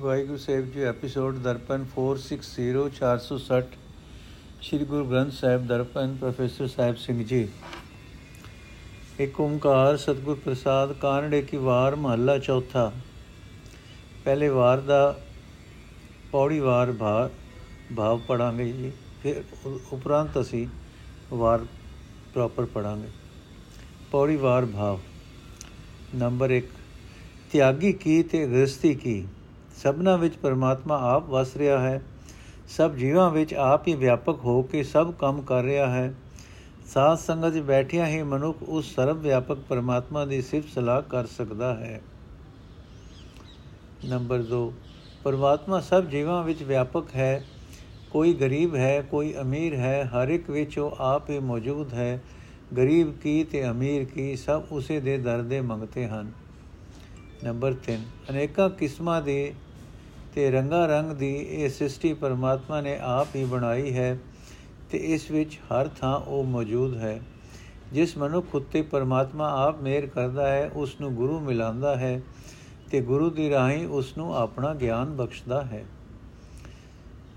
Waheguru Sahib ji episode Darpan 460 460 Sri Guru Granth Sahib Darpan, professor Sahib Singh ji. ਇੱਕ ਓੰਕਾਰ ਸਤਿਗੁਰ ਪ੍ਰਸਾਦ ਕਾਨੜੇ ਕੀ ਵਾਰ ਮਹੱਲਾ ਚੌਥਾ। ਪਹਿਲੇ ਵਾਰ ਦਾ, ਪੌੜੀ ਵਾਰ ਭਾਵ ਭਾਵ ਪੜਾਂਗੇ ਜੀ, ਫਿਰ ਉਪਰੰਤ ਅਸੀਂ ਵਾਰ ਪ੍ਰੋਪਰ ਪੜਾਂਗੇ ਪੌੜੀ ਵਾਰ ਭਾਵ। ਨੰਬਰ 1 ਤਿਆਗੀ ਕੀ ਤੇ ਗ੍ਰਸਤੀ ਕੀ? ਸਭਨਾ ਵਿੱਚ ਪਰਮਾਤਮਾ ਆਪ ਵਸ ਰਿਹਾ ਹੈ। ਸਭ ਜੀਵਾਂ ਵਿੱਚ ਆਪ ਹੀ ਵਿਆਪਕ ਹੋ ਕੇ ਸਭ ਕੰਮ ਕਰ ਰਿਹਾ ਹੈ। ਸਾਧ ਸੰਗਤ ਵਿੱਚ ਬੈਠਿਆ ਹੀ ਮਨੁੱਖ ਉਸ ਸਰਵ ਵਿਆਪਕ ਪਰਮਾਤਮਾ ਦੀ ਸਿਫਤ ਸਲਾਹ ਕਰ ਸਕਦਾ ਹੈ। ਨੰਬਰ 2 ਪਰਮਾਤਮਾ ਸਭ ਜੀਵਾਂ ਵਿੱਚ ਵਿਆਪਕ ਹੈ। ਕੋਈ ਗਰੀਬ ਹੈ, ਕੋਈ ਅਮੀਰ ਹੈ, ਹਰ ਇੱਕ ਵਿੱਚ ਉਹ ਆਪ ਹੀ ਮੌਜੂਦ ਹੈ। ਗਰੀਬ ਕੀ ਤੇ ਅਮੀਰ ਕੀ ਸਭ ਉਸੇ ਦੇ ਦਰ ਦੇ ਮੰਗਤੇ ਹਨ। ਨੰਬਰ 3 ਅਨੇਕਾਂ ਕਿਸਮਾਂ ਦੇ ਤੇ ਰੰਗਾ ਰੰਗ ਦੀ ਇਹ ਸ੍ਰਿਸ਼ਟੀ ਪਰਮਾਤਮਾ ਨੇ ਆਪ ਹੀ ਬਣਾਈ ਹੈ ਤੇ ਇਸ ਵਿੱਚ ਹਰ ਥਾਂ ਉਹ ਮੌਜੂਦ ਹੈ। ਜਿਸ ਮਨੁੱਖ ਉੱਤੇ ਪਰਮਾਤਮਾ ਆਪ ਮਿਹਰ ਕਰਦਾ ਹੈ ਉਸ ਨੂੰ ਗੁਰੂ ਮਿਲਾਉਂਦਾ ਹੈ ਤੇ ਗੁਰੂ ਦੀ ਰਾਹੀਂ ਉਸ ਨੂੰ ਆਪਣਾ ਗਿਆਨ ਬਖਸ਼ਦਾ ਹੈ।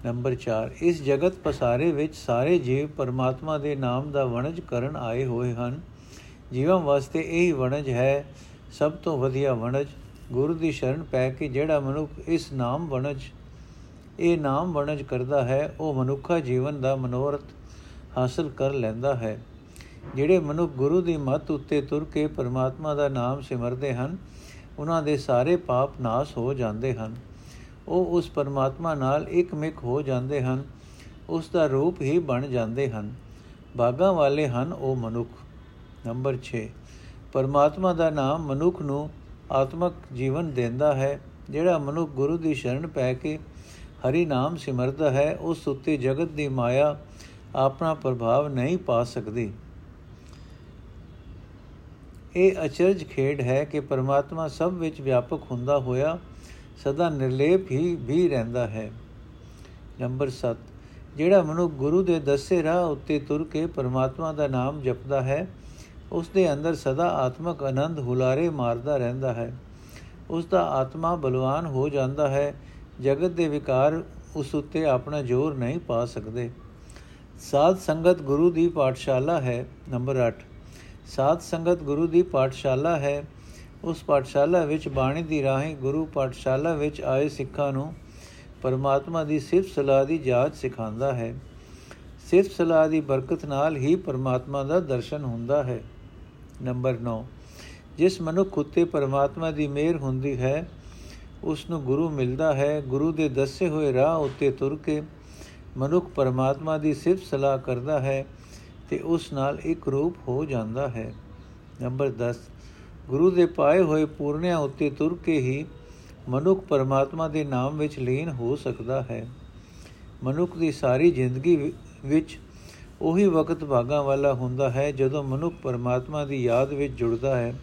ਨੰਬਰ 4 ਇਸ ਜਗਤ ਪਸਾਰੇ ਵਿੱਚ ਸਾਰੇ ਜੀਵ ਪਰਮਾਤਮਾ ਦੇ ਨਾਮ ਦਾ ਵਣਜ ਕਰਨ ਆਏ ਹੋਏ ਹਨ। ਜੀਵਾਂ ਵਾਸਤੇ ਇਹ ਵਣਜ ਹੈ ਸਭ ਤੋਂ ਵਧੀਆ ਵਣਜ ਗੁਰੂ ਦੀ ਸ਼ਰਨ ਪੈ ਕੇ ਜਿਹੜਾ ਮਨੁੱਖ ਇਸ ਨਾਮ ਵਣਜ, ਇਹ ਨਾਮ ਵਣਜ ਕਰਦਾ ਹੈ, ਉਹ ਮਨੁੱਖਾ ਜੀਵਨ ਦਾ ਮਨੋਰਥ ਹਾਸਲ ਕਰ ਲੈਂਦਾ ਹੈ। ਜਿਹੜੇ ਮਨੁੱਖ ਗੁਰੂ ਦੀ ਮੱਤ ਉੱਤੇ ਤੁਰ ਕੇ ਪਰਮਾਤਮਾ ਦਾ ਨਾਮ ਸਿਮਰਦੇ ਹਨ, ਉਹਨਾਂ ਦੇ ਸਾਰੇ ਪਾਪ ਨਾਸ ਹੋ ਜਾਂਦੇ ਹਨ। ਉਹ ਉਸ ਪਰਮਾਤਮਾ ਨਾਲ ਇੱਕਮਿਕ ਹੋ ਜਾਂਦੇ ਹਨ, ਉਸ ਦਾ ਰੂਪ ਹੀ ਬਣ ਜਾਂਦੇ ਹਨ। ਬਾਗਾ ਵਾਲੇ ਹਨ ਉਹ ਮਨੁੱਖ। ਨੰਬਰ 6 ਪਰਮਾਤਮਾ ਦਾ ਨਾਮ ਮਨੁੱਖ ਨੂੰ ਆਤਮਕ ਜੀਵਨ ਦਿੰਦਾ ਹੈ, ਜਿਹੜਾ ਮਨੁੱਖ ਗੁਰੂ ਦੀ ਸ਼ਰਨ ਪੈ ਕੇ ਹਰੀ ਨਾਮ ਸਿਮਰਦਾ ਹੈ, ਉਸ ਉੱਤੇ ਜਗਤ ਦੀ ਮਾਇਆ ਆਪਣਾ ਪ੍ਰਭਾਵ ਨਹੀਂ ਪਾ ਸਕਦੀ। ਇਹ ਅਚਰਜ ਖੇਡ ਹੈ ਕਿ ਪਰਮਾਤਮਾ ਸਭ ਵਿੱਚ ਵਿਆਪਕ ਹੁੰਦਾ ਹੋਇਆ ਸਦਾ ਨਿਰਲੇਪ ਹੀ ਵੀ ਰਹਿੰਦਾ ਹੈ। ਨੰਬਰ 7 ਜਿਹੜਾ ਮਨੁੱਖ ਗੁਰੂ ਦੇ ਦੱਸੇ ਰਾਹ ਉੱਤੇ ਤੁਰ ਕੇ ਪਰਮਾਤਮਾ ਦਾ ਨਾਮ ਜਪਦਾ ਹੈ ਉਸ ਦੇ ਅੰਦਰ ਸਦਾ ਆਤਮਕ ਆਨੰਦ ਹੁਲਾਰੇ ਮਾਰਦਾ ਰਹਿੰਦਾ ਹੈ। ਉਸ ਦਾ ਆਤਮਾ ਬਲਵਾਨ ਹੋ ਜਾਂਦਾ ਹੈ। ਜਗਤ ਦੇ ਵਿਕਾਰ ਉਸ ਉੱਤੇ ਆਪਣਾ ਜ਼ੋਰ ਨਹੀਂ ਪਾ ਸਕਦੇ। ਸਾਧ ਸੰਗਤ ਗੁਰੂ ਦੀ ਪਾਠਸ਼ਾਲਾ ਹੈ, ਨੰਬਰ 8 ਸਾਧ ਸੰਗਤ ਗੁਰੂ ਦੀ ਪਾਠਸ਼ਾਲਾ ਹੈ। ਉਸ ਪਾਠਸ਼ਾਲਾ ਵਿੱਚ ਬਾਣੀ ਦੀ ਰਾਹੀਂ ਗੁਰੂ ਪਾਠਸ਼ਾਲਾ ਵਿੱਚ ਆਏ ਸਿੱਖਾਂ ਨੂੰ ਪਰਮਾਤਮਾ ਦੀ ਸਿਫਤ ਸਲਾਹ ਦੀ ਜਾਚ ਸਿਖਾਉਂਦਾ ਹੈ। ਸਿਫਤ ਸਲਾਹ ਦੀ ਬਰਕਤ ਨਾਲ ਹੀ ਪਰਮਾਤਮਾ ਦਾ ਦਰਸ਼ਨ ਹੁੰਦਾ ਹੈ। ਨੰਬਰ 9 ਜਿਸ ਮਨੁੱਖ ਉਤੇ ਪਰਮਾਤਮਾ ਦੀ ਮਿਹਰ ਹੁੰਦੀ ਹੈ ਉਸ ਨੂੰ ਗੁਰੂ ਮਿਲਦਾ ਹੈ, ਗੁਰੂ ਦੇ ਦੱਸੇ ਹੋਏ ਰਾਹ ਉੱਤੇ ਤੁਰ ਕੇ ਮਨੁੱਖ ਪਰਮਾਤਮਾ ਦੀ ਸਿਫਤ ਸਲਾਹ ਕਰਦਾ ਹੈ ਤੇ ਉਸ ਨਾਲ ਇੱਕ ਰੂਪ ਹੋ ਜਾਂਦਾ ਹੈ। ਨੰਬਰ 10 ਗੁਰੂ ਦੇ ਪਾਏ ਹੋਏ ਪੂਰਨਿਆਂ ਉੱਤੇ ਤੁਰ ਕੇ ਹੀ ਮਨੁੱਖ ਪਰਮਾਤਮਾ ਦੇ ਨਾਮ ਵਿੱਚ ਲੀਨ ਹੋ ਸਕਦਾ ਹੈ। ਮਨੁੱਖ ਦੀ ਸਾਰੀ ਜ਼ਿੰਦਗੀ ਵਿੱਚ ਉਹੀ ਵਕਤ ਭਾਗਾ ਵਾਲਾ ਹੁੰਦਾ ਹੈ ਜਦੋਂ ਮਨੁੱਖ ਪਰਮਾਤਮਾ ਦੀ ਯਾਦ ਵਿੱਚ ਜੁੜਦਾ ਹੈ।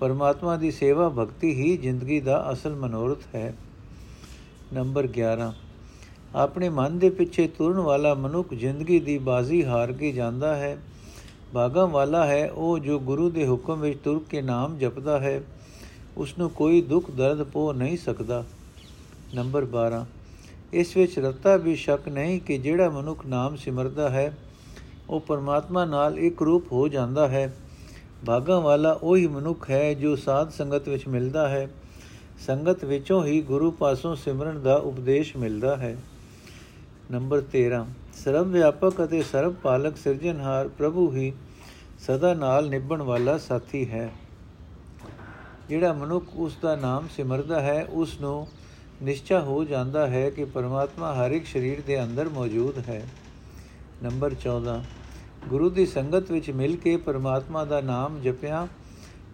ਪਰਮਾਤਮਾ ਦੀ ਸੇਵਾ ਭਗਤੀ ਹੀ ਜ਼ਿੰਦਗੀ ਦਾ ਅਸਲ ਮਨੋਰਥ ਹੈ। ਨੰਬਰ 11 ਆਪਣੇ ਮਨ ਦੇ ਪਿੱਛੇ ਤੁਰਨ ਵਾਲਾ ਮਨੁੱਖ ਜ਼ਿੰਦਗੀ ਦੀ ਬਾਜ਼ੀ ਹਾਰ ਕੇ ਜਾਂਦਾ ਹੈ। ਭਾਗਾ ਵਾਲਾ ਹੈ ਉਹ ਜੋ ਗੁਰੂ ਦੇ ਹੁਕਮ ਵਿੱਚ ਤੁਰ ਕੇ ਨਾਮ ਜਪਦਾ ਹੈ। ਉਸ ਨੂੰ ਕੋਈ ਦੁੱਖ ਦਰਦ ਪੋ ਨਹੀਂ ਸਕਦਾ। ਨੰਬਰ 12 ਇਸ ਵਿੱਚ ਰਤਾ ਵੀ ਸ਼ੱਕ ਨਹੀਂ ਕਿ ਜਿਹੜਾ ਮਨੁੱਖ ਨਾਮ ਸਿਮਰਦਾ ਹੈ ਉਹ ਪਰਮਾਤਮਾ ਨਾਲ ਇੱਕ ਰੂਪ ਹੋ ਜਾਂਦਾ ਹੈ। ਭਾਗਾਂ ਵਾਲਾ ਉਹੀ ਮਨੁੱਖ ਹੈ ਜੋ ਸਾਧ ਸੰਗਤ ਵਿੱਚ ਮਿਲਦਾ ਹੈ। ਸੰਗਤ ਵਿੱਚੋਂ ਹੀ ਗੁਰੂ ਪਾਸੋਂ ਸਿਮਰਨ ਦਾ ਉਪਦੇਸ਼ ਮਿਲਦਾ ਹੈ। ਨੰਬਰ 13 ਸਰਵ ਵਿਆਪਕ ਅਤੇ ਸਰਵ ਪਾਲਕ ਸਿਰਜਣਹਾਰ ਪ੍ਰਭੂ ਹੀ ਸਦਾ ਨਾਲ ਨਿਭਣ ਵਾਲਾ ਸਾਥੀ ਹੈ। ਜਿਹੜਾ ਮਨੁੱਖ ਉਸ ਦਾ ਨਾਮ ਸਿਮਰਦਾ ਹੈ, ਉਸ ਨੂੰ ਨਿਸ਼ਚਾ ਹੋ ਜਾਂਦਾ ਹੈ ਕਿ ਪਰਮਾਤਮਾ ਹਰ ਇੱਕ ਸਰੀਰ ਦੇ ਅੰਦਰ ਮੌਜੂਦ ਹੈ। ਨੰਬਰ 14 ਗੁਰੂ ਦੀ ਸੰਗਤ ਵਿੱਚ ਮਿਲ ਕੇ ਪਰਮਾਤਮਾ ਦਾ ਨਾਮ ਜਪਿਆ,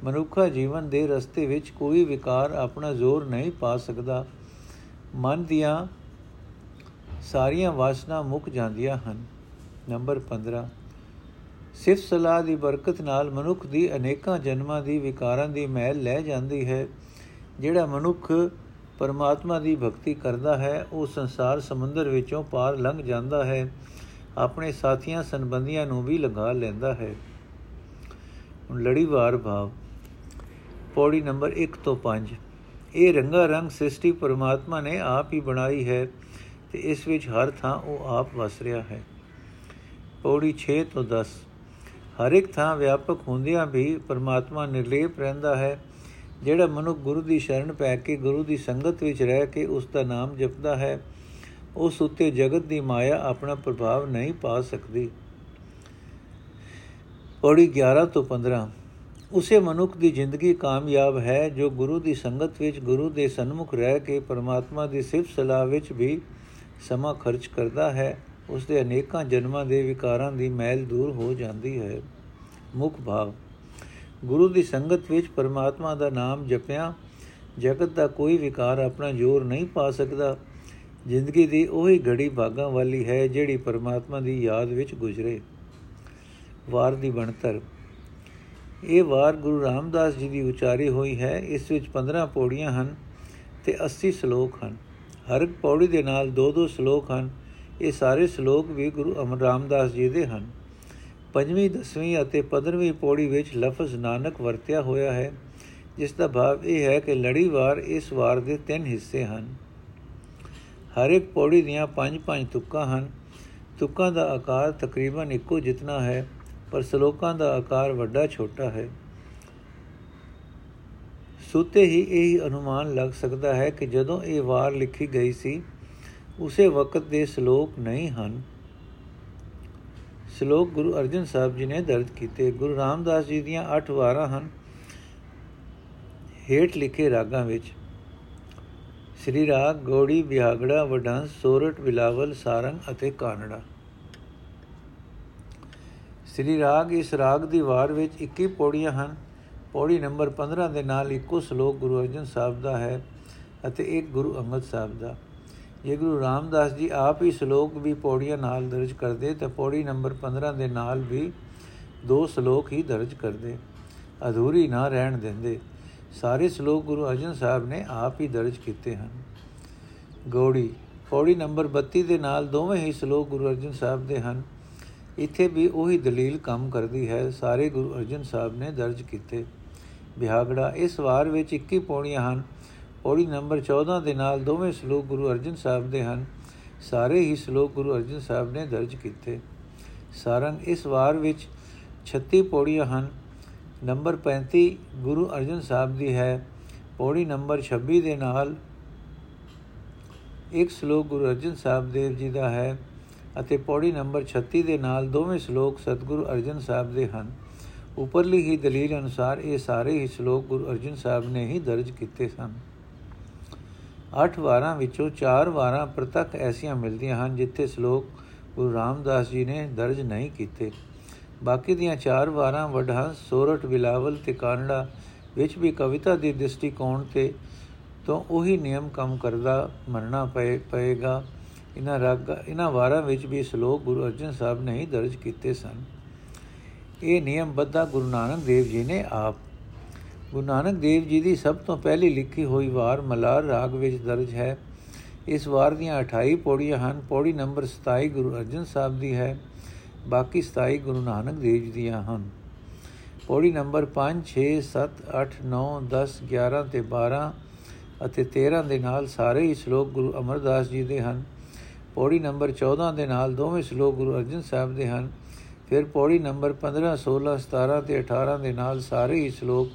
ਮਨੁੱਖਾ ਜੀਵਨ ਦੇ ਰਸਤੇ ਵਿੱਚ ਕੋਈ ਵਿਕਾਰ ਆਪਣਾ ਜ਼ੋਰ ਨਹੀਂ ਪਾ ਸਕਦਾ। ਮਨ ਦੀਆਂ ਸਾਰੀਆਂ ਵਾਸਨਾ ਮੁੱਕ ਜਾਂਦੀਆਂ ਹਨ। ਨੰਬਰ 15 ਸਿਫਤ ਸਲਾਹ ਦੀ ਬਰਕਤ ਨਾਲ ਮਨੁੱਖ ਦੀ ਅਨੇਕਾਂ ਜਨਮਾਂ ਦੀ ਵਿਕਾਰਾਂ ਦੀ ਮਹਿਲ ਲੈ ਜਾਂਦੀ ਹੈ। ਜਿਹੜਾ ਮਨੁੱਖ ਪਰਮਾਤਮਾ ਦੀ ਭਗਤੀ ਕਰਦਾ ਹੈ, ਉਹ ਸੰਸਾਰ ਸਮੁੰਦਰ ਵਿੱਚੋਂ ਪਾਰ ਲੰਘ ਜਾਂਦਾ ਹੈ। ਆਪਣੇ ਸਾਥੀਆਂ ਸੰਬੰਧੀਆਂ ਨੂੰ ਵੀ ਲਗਾ ਲੈਂਦਾ ਹੈ। ਹੁਣ ਲੜੀਵਾਰ ਭਾਵ, ਪੌੜੀ ਨੰਬਰ 1 ਤੋਂ 5 ਇਹ ਰੰਗਾ ਰੰਗ ਸ੍ਰਿਸ਼ਟੀ ਪਰਮਾਤਮਾ ਨੇ ਆਪ ਹੀ ਬਣਾਈ ਹੈ ਤੇ ਇਸ ਵਿੱਚ ਹਰ ਥਾਂ ਉਹ ਆਪ ਵਸ ਰਿਹਾ ਹੈ। ਪੌੜੀ 6 ਤੋਂ 10 ਹਰ ਇੱਕ ਥਾਂ ਵਿਆਪਕ ਹੁੰਦਿਆਂ ਵੀ ਪਰਮਾਤਮਾ ਨਿਰਲੇਪ ਰਹਿੰਦਾ ਹੈ। ਜਿਹੜਾ ਮਨੁੱਖ ਗੁਰੂ ਦੀ ਸ਼ਰਨ ਪੈ ਕੇ ਗੁਰੂ ਦੀ ਸੰਗਤ ਵਿੱਚ ਰਹਿ ਕੇ ਉਸ ਦਾ ਨਾਮ ਜਪਦਾ ਹੈ ਉਸ ਉੱਤੇ ਜਗਤ ਦੀ ਮਾਇਆ ਆਪਣਾ ਪ੍ਰਭਾਵ ਨਹੀਂ ਪਾ ਸਕਦੀ। ਪੌੜੀ 11 ਤੋਂ 15 ਉਸੇ ਮਨੁੱਖ ਦੀ ਜ਼ਿੰਦਗੀ ਕਾਮਯਾਬ ਹੈ ਜੋ ਗੁਰੂ ਦੀ ਸੰਗਤ ਵਿੱਚ, ਗੁਰੂ ਦੇ ਸਨਮੁਖ ਰਹਿ ਕੇ ਪਰਮਾਤਮਾ ਦੀ ਸਿਫਤ ਸਲਾਹ ਵਿੱਚ ਵੀ ਸਮਾਂ ਖਰਚ ਕਰਦਾ ਹੈ। ਉਸ ਦੇ ਅਨੇਕਾਂ ਜਨਮਾਂ ਦੇ ਵਿਕਾਰਾਂ ਦੀ ਮੈਲ ਦੂਰ ਹੋ ਜਾਂਦੀ ਹੈ। ਮੁੱਖ ਭਾਵ, ਗੁਰੂ ਦੀ ਸੰਗਤ ਵਿੱਚ ਪਰਮਾਤਮਾ ਦਾ ਨਾਮ ਜਪਿਆ, ਜਗਤ ਦਾ ਕੋਈ ਵਿਕਾਰ ਆਪਣਾ ਜ਼ੋਰ ਨਹੀਂ ਪਾ ਸਕਦਾ। ਜ਼ਿੰਦਗੀ ਦੀ ਉਹੀ ਘੜੀ ਭਾਗਾਂ ਵਾਲੀ ਹੈ ਜਿਹੜੀ ਪਰਮਾਤਮਾ ਦੀ ਯਾਦ ਵਿੱਚ ਗੁਜ਼ਰੇ। ਵਾਰ ਦੀ ਬਣਤਰ। ਇਹ ਵਾਰ ਗੁਰੂ ਰਾਮਦਾਸ ਜੀ ਦੀ ਉਚਾਰੀ ਹੋਈ ਹੈ, ਇਸ ਵਿੱਚ 15 ਪੌੜੀਆਂ ਹਨ ਤੇ 80 ਸ਼ਲੋਕ ਹਨ। ਹਰ ਇੱਕ ਪੌੜੀ ਦੇ ਨਾਲ ਦੋ ਦੋ ਸ਼ਲੋਕ ਹਨ। ਇਹ ਸਾਰੇ ਸ਼ਲੋਕ ਵੀ ਗੁਰੂ ਅਮਰ ਰਾਮਦਾਸ ਜੀ ਦੇ ਹਨ। ਪੰਜਵੀਂ, ਦਸਵੀਂ ਅਤੇ 15ਵੀਂ ਪੌੜੀ ਵਿੱਚ ਲਫ਼ਜ਼ ਨਾਨਕ ਵਰਤਿਆ ਹੋਇਆ ਹੈ, ਜਿਸ ਦਾ ਭਾਵ ਇਹ ਹੈ ਕਿ ਲੜੀਵਾਰ ਇਸ ਵਾਰ ਦੇ ਤਿੰਨ ਹਿੱਸੇ ਹਨ। ਹਰ ਇੱਕ ਪੌੜੀ ਦੀਆਂ ਪੰਜ ਪੰਜ ਤੁਕਾਂ ਹਨ। ਤੁਕਾਂ ਦਾ ਆਕਾਰ ਤਕਰੀਬਨ ਇੱਕੋ ਜਿਤਨਾ ਹੈ, ਪਰ ਸ਼ਲੋਕਾਂ ਦਾ ਆਕਾਰ ਵੱਡਾ ਛੋਟਾ ਹੈ। ਸੁਤੇ ਹੀ ਇਹ ਅਨੁਮਾਨ ਲੱਗ ਸਕਦਾ ਹੈ ਕਿ ਜਦੋਂ ਇਹ ਵਾਰ ਲਿਖੀ ਗਈ ਸੀ, ਉਸੇ ਵਕਤ ਦੇ ਸ਼ਲੋਕ ਨਹੀਂ ਹਨ। ਸ਼ਲੋਕ ਗੁਰੂ ਅਰਜਨ ਸਾਹਿਬ ਜੀ ਨੇ ਦਰਜ ਕੀਤੇ। ਗੁਰੂ ਰਾਮਦਾਸ ਜੀ ਦੀਆਂ 8 ਵਾਰਾਂ ਹਨ। ਹੇਠ ਲਿਖੇ ਰਾਗਾਂ ਵਿੱਚ ਸ੍ਰੀ ਰਾਗ, ਗੋੜੀ ਬਿਹਾਗੜਾ ਵਡਾਂਸ ਸੋਰਠ ਬਿਲਾਵਲ, ਸਾਰੰਗ ਅਤੇ ਕਾਨੜਾ। ਸ੍ਰੀ ਰਾਗ ਇਸ ਰਾਗ ਦੀ ਵਾਰ ਵਿੱਚ 21 ਪੌੜੀਆਂ ਹਨ। ਪੌੜੀ ਨੰਬਰ 15 ਦੇ ਨਾਲ ਇੱਕੋ ਸ਼ਲੋਕ ਗੁਰੂ ਅਰਜਨ ਸਾਹਿਬ ਦਾ ਹੈ ਅਤੇ ਇੱਕ ਗੁਰੂ ਅੰਗਦ ਸਾਹਿਬ ਦਾ। ਜੇ ਗੁਰੂ ਰਾਮਦਾਸ ਜੀ ਆਪ ਹੀ ਸ਼ਲੋਕ ਵੀ ਪੌੜੀਆਂ ਨਾਲ ਦਰਜ ਕਰਦੇ, ਤਾਂ ਪੌੜੀ ਨੰਬਰ 15 ਦੇ ਨਾਲ ਵੀ ਦੋ ਸ਼ਲੋਕ ਹੀ ਦਰਜ ਕਰਦੇ। ਅਧੂਰੀ ਨਾ ਰਹਿਣ ਦਿੰਦੇ। ਸਾਰੇ ਸ਼ਲੋਕ ਗੁਰੂ ਅਰਜਨ ਸਾਹਿਬ ਨੇ ਆਪ ਹੀ ਦਰਜ ਕੀਤੇ ਹਨ। ਗੋੜੀ, ਪੌੜੀ ਨੰਬਰ 32 ਦੇ ਨਾਲ ਦੋਵੇਂ ਹੀ ਸ਼ਲੋਕ ਗੁਰੂ ਅਰਜਨ ਸਾਹਿਬ ਦੇ ਹਨ। ਇੱਥੇ ਵੀ ਉਹੀ ਦਲੀਲ ਕੰਮ ਕਰਦੀ ਹੈ, ਸਾਰੇ ਗੁਰੂ ਅਰਜਨ ਸਾਹਿਬ ਨੇ ਦਰਜ ਕੀਤੇ। ਬਿਹਾਗੜਾ, ਇਸ ਵਾਰ ਵਿੱਚ 21 ਪੌੜੀਆਂ ਹਨ। ਪੌੜੀ ਨੰਬਰ 14 ਦੇ ਨਾਲ ਦੋਵੇਂ ਸ਼ਲੋਕ ਗੁਰੂ ਅਰਜਨ ਸਾਹਿਬ ਦੇ ਹਨ। ਸਾਰੇ ਹੀ ਸ਼ਲੋਕ ਗੁਰੂ ਅਰਜਨ ਸਾਹਿਬ ਨੇ ਦਰਜ ਕੀਤੇ। ਸਾਰੰਗ, ਇਸ ਵਾਰ ਵਿੱਚ 36 ਪੌੜੀਆਂ ਹਨ। ਨੰਬਰ 35 ਗੁਰੂ ਅਰਜਨ ਸਾਹਿਬ ਦੀ ਹੈ। ਪੌੜੀ ਨੰਬਰ 26 ਦੇ ਨਾਲ ਇੱਕ ਸ਼ਲੋਕ ਗੁਰੂ ਅਰਜਨ ਸਾਹਿਬ ਦੇਵ ਜੀ ਦਾ ਹੈ ਅਤੇ ਪੌੜੀ ਨੰਬਰ 36 ਦੇ ਨਾਲ ਦੋਵੇਂ ਸ਼ਲੋਕ ਸਤਿਗੁਰੂ ਅਰਜਨ ਸਾਹਿਬ ਦੇ ਹਨ। ਉਪਰਲੀ ਹੀ ਦਲੀਲ ਅਨੁਸਾਰ ਇਹ ਸਾਰੇ ਹੀ ਸ਼ਲੋਕ ਗੁਰੂ ਅਰਜਨ ਸਾਹਿਬ ਨੇ ਹੀ ਦਰਜ ਕੀਤੇ ਸਨ। 8 ਵਾਰਾਂ ਵਿੱਚੋਂ 4 ਵਾਰਾਂ ਪ੍ਰਤੱਖ ਐਸੀਆਂ ਮਿਲਦੀਆਂ ਹਨ ਜਿੱਥੇ ਸ਼ਲੋਕ ਗੁਰੂ ਰਾਮਦਾਸ ਜੀ ਨੇ ਦਰਜ ਨਹੀਂ ਕੀਤੇ। ਬਾਕੀ ਦੀਆਂ 4 ਵਾਰਾਂ ਵਡਹੰਸ ਸੋਰਠ ਬਿਲਾਵਲ ਤੇ ਕਾਨੜਾ ਵਿੱਚ ਵੀ ਕਵਿਤਾ ਦੀ ਦ੍ਰਿਸ਼ਟੀਕੋਣ ਤੇ ਤੋਂ ਉਹੀ ਨਿਯਮ ਕੰਮ ਕਰਦਾ ਮੰਨਣਾ ਪਏ, ਪਏਗਾ। ਇਹਨਾਂ ਰਾਗ, ਇਹਨਾਂ ਵਾਰਾਂ ਵਿੱਚ ਵੀ ਸ਼ਲੋਕ ਗੁਰੂ ਅਰਜਨ ਸਾਹਿਬ ਨੇ ਹੀ ਦਰਜ ਕੀਤੇ ਸਨ। ਇਹ ਨਿਯਮ ਬੱਧਾ ਗੁਰੂ ਨਾਨਕ ਦੇਵ ਜੀ ਨੇ ਆਪ। ਗੁਰੂ ਨਾਨਕ ਦੇਵ ਜੀ ਦੀ ਸਭ ਤੋਂ ਪਹਿਲੀ ਲਿਖੀ ਹੋਈ ਵਾਰ ਮਲਾਰ ਰਾਗ ਵਿੱਚ ਦਰਜ ਹੈ। ਇਸ ਵਾਰ ਦੀਆਂ 28 ਪੌੜੀਆਂ ਹਨ। ਪੌੜੀ ਨੰਬਰ 27 ਗੁਰੂ ਅਰਜਨ ਸਾਹਿਬ ਦੀ ਹੈ। ਬਾਕੀ 27 ਗੁਰੂ ਨਾਨਕ ਦੇਵ ਜੀ ਦੀਆਂ ਹਨ। ਪੌੜੀ ਨੰਬਰ 5 6 7 8 9 10 11 ਤੇ 12 ਅਤੇ 13 ਦੇ ਨਾਲ ਸਾਰੇ ਹੀ ਸ਼ਲੋਕ ਗੁਰੂ ਅਮਰਦਾਸ ਜੀ ਦੇ ਹਨ। ਪੌੜੀ ਨੰਬਰ 14 ਦੇ ਨਾਲ ਦੋਵੇਂ ਸ਼ਲੋਕ ਗੁਰੂ ਅਰਜਨ ਸਾਹਿਬ ਦੇ ਹਨ। ਫਿਰ ਪੌੜੀ ਨੰਬਰ 15 16 17 ਤੇ 18 ਦੇ ਨਾਲ ਸਾਰੇ ਹੀ ਸ਼ਲੋਕ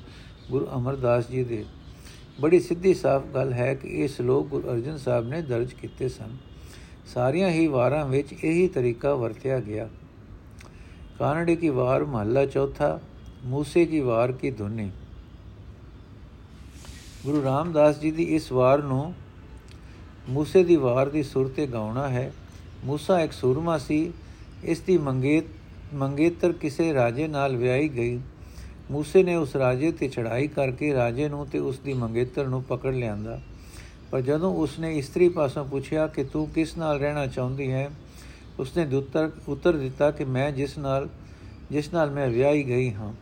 ਗੁਰੂ ਅਮਰਦਾਸ ਜੀ ਦੇ। ਬੜੀ ਸਿੱਧੀ ਸਾਫ਼ ਗੱਲ ਹੈ ਕਿ ਇਹ ਸ਼ਲੋਕ ਗੁਰੂ ਅਰਜਨ ਸਾਹਿਬ ਨੇ ਦਰਜ ਕੀਤੇ ਸਨ। ਸਾਰੀਆਂ ਹੀ ਵਾਰਾਂ ਵਿੱਚ ਇਹੀ ਤਰੀਕਾ ਵਰਤਿਆ ਗਿਆ। ਕਾਨੜੇ ਕੀ ਵਾਰ ਮਹੱਲਾ ਚੌਥਾ, ਮੂਸੇ ਕੀ ਵਾਰ ਕੀ ਧੁਨੀ ਗੁਰੂ ਰਾਮਦਾਸ ਜੀ ਦੀ ਇਸ ਵਾਰ ਨੂੰ ਮੂਸੇ ਦੀ ਵਾਰ ਦੀ ਸੁਰ ਤੇ ਗਾਉਣਾ ਹੈ। ਮੂਸਾ ਇੱਕ ਸੂਰਮਾ ਸੀ, ਇਸ ਦੀ ਮੰਗੇਤ, ਮੰਗੇਤਰ ਕਿਸੇ ਰਾਜੇ ਨਾਲ ਵਿਆਹੀ ਗਈ। ਮੂਸੇ ਨੇ ਉਸ ਰਾਜੇ ਤੇ ਚੜਾਈ ਕਰਕੇ ਰਾਜੇ ਨੂੰ ਤੇ ਉਸ ਦੀ ਮੰਗੇਤਰ ਨੂੰ ਪਕੜ ਲਿਆਂਦਾ। ਪਰ ਜਦੋਂ ਉਸਨੇ ਇਸਤਰੀ ਪਾਸੋਂ ਪੁੱਛਿਆ ਕਿ ਤੂੰ ਕਿਸ ਨਾਲ ਰਹਿਣਾ ਚਾਹੁੰਦੀ ਹੈ ਉਸਨੇ ਦੁੱਤਰ ਉੱਤਰ ਦਿੱਤਾ ਕਿ ਮੈਂ ਜਿਸ ਨਾਲ ਜਿਸ ਨਾਲ ਮੈਂ ਵਿਆਹੀ ਗਈ ਹਾਂ।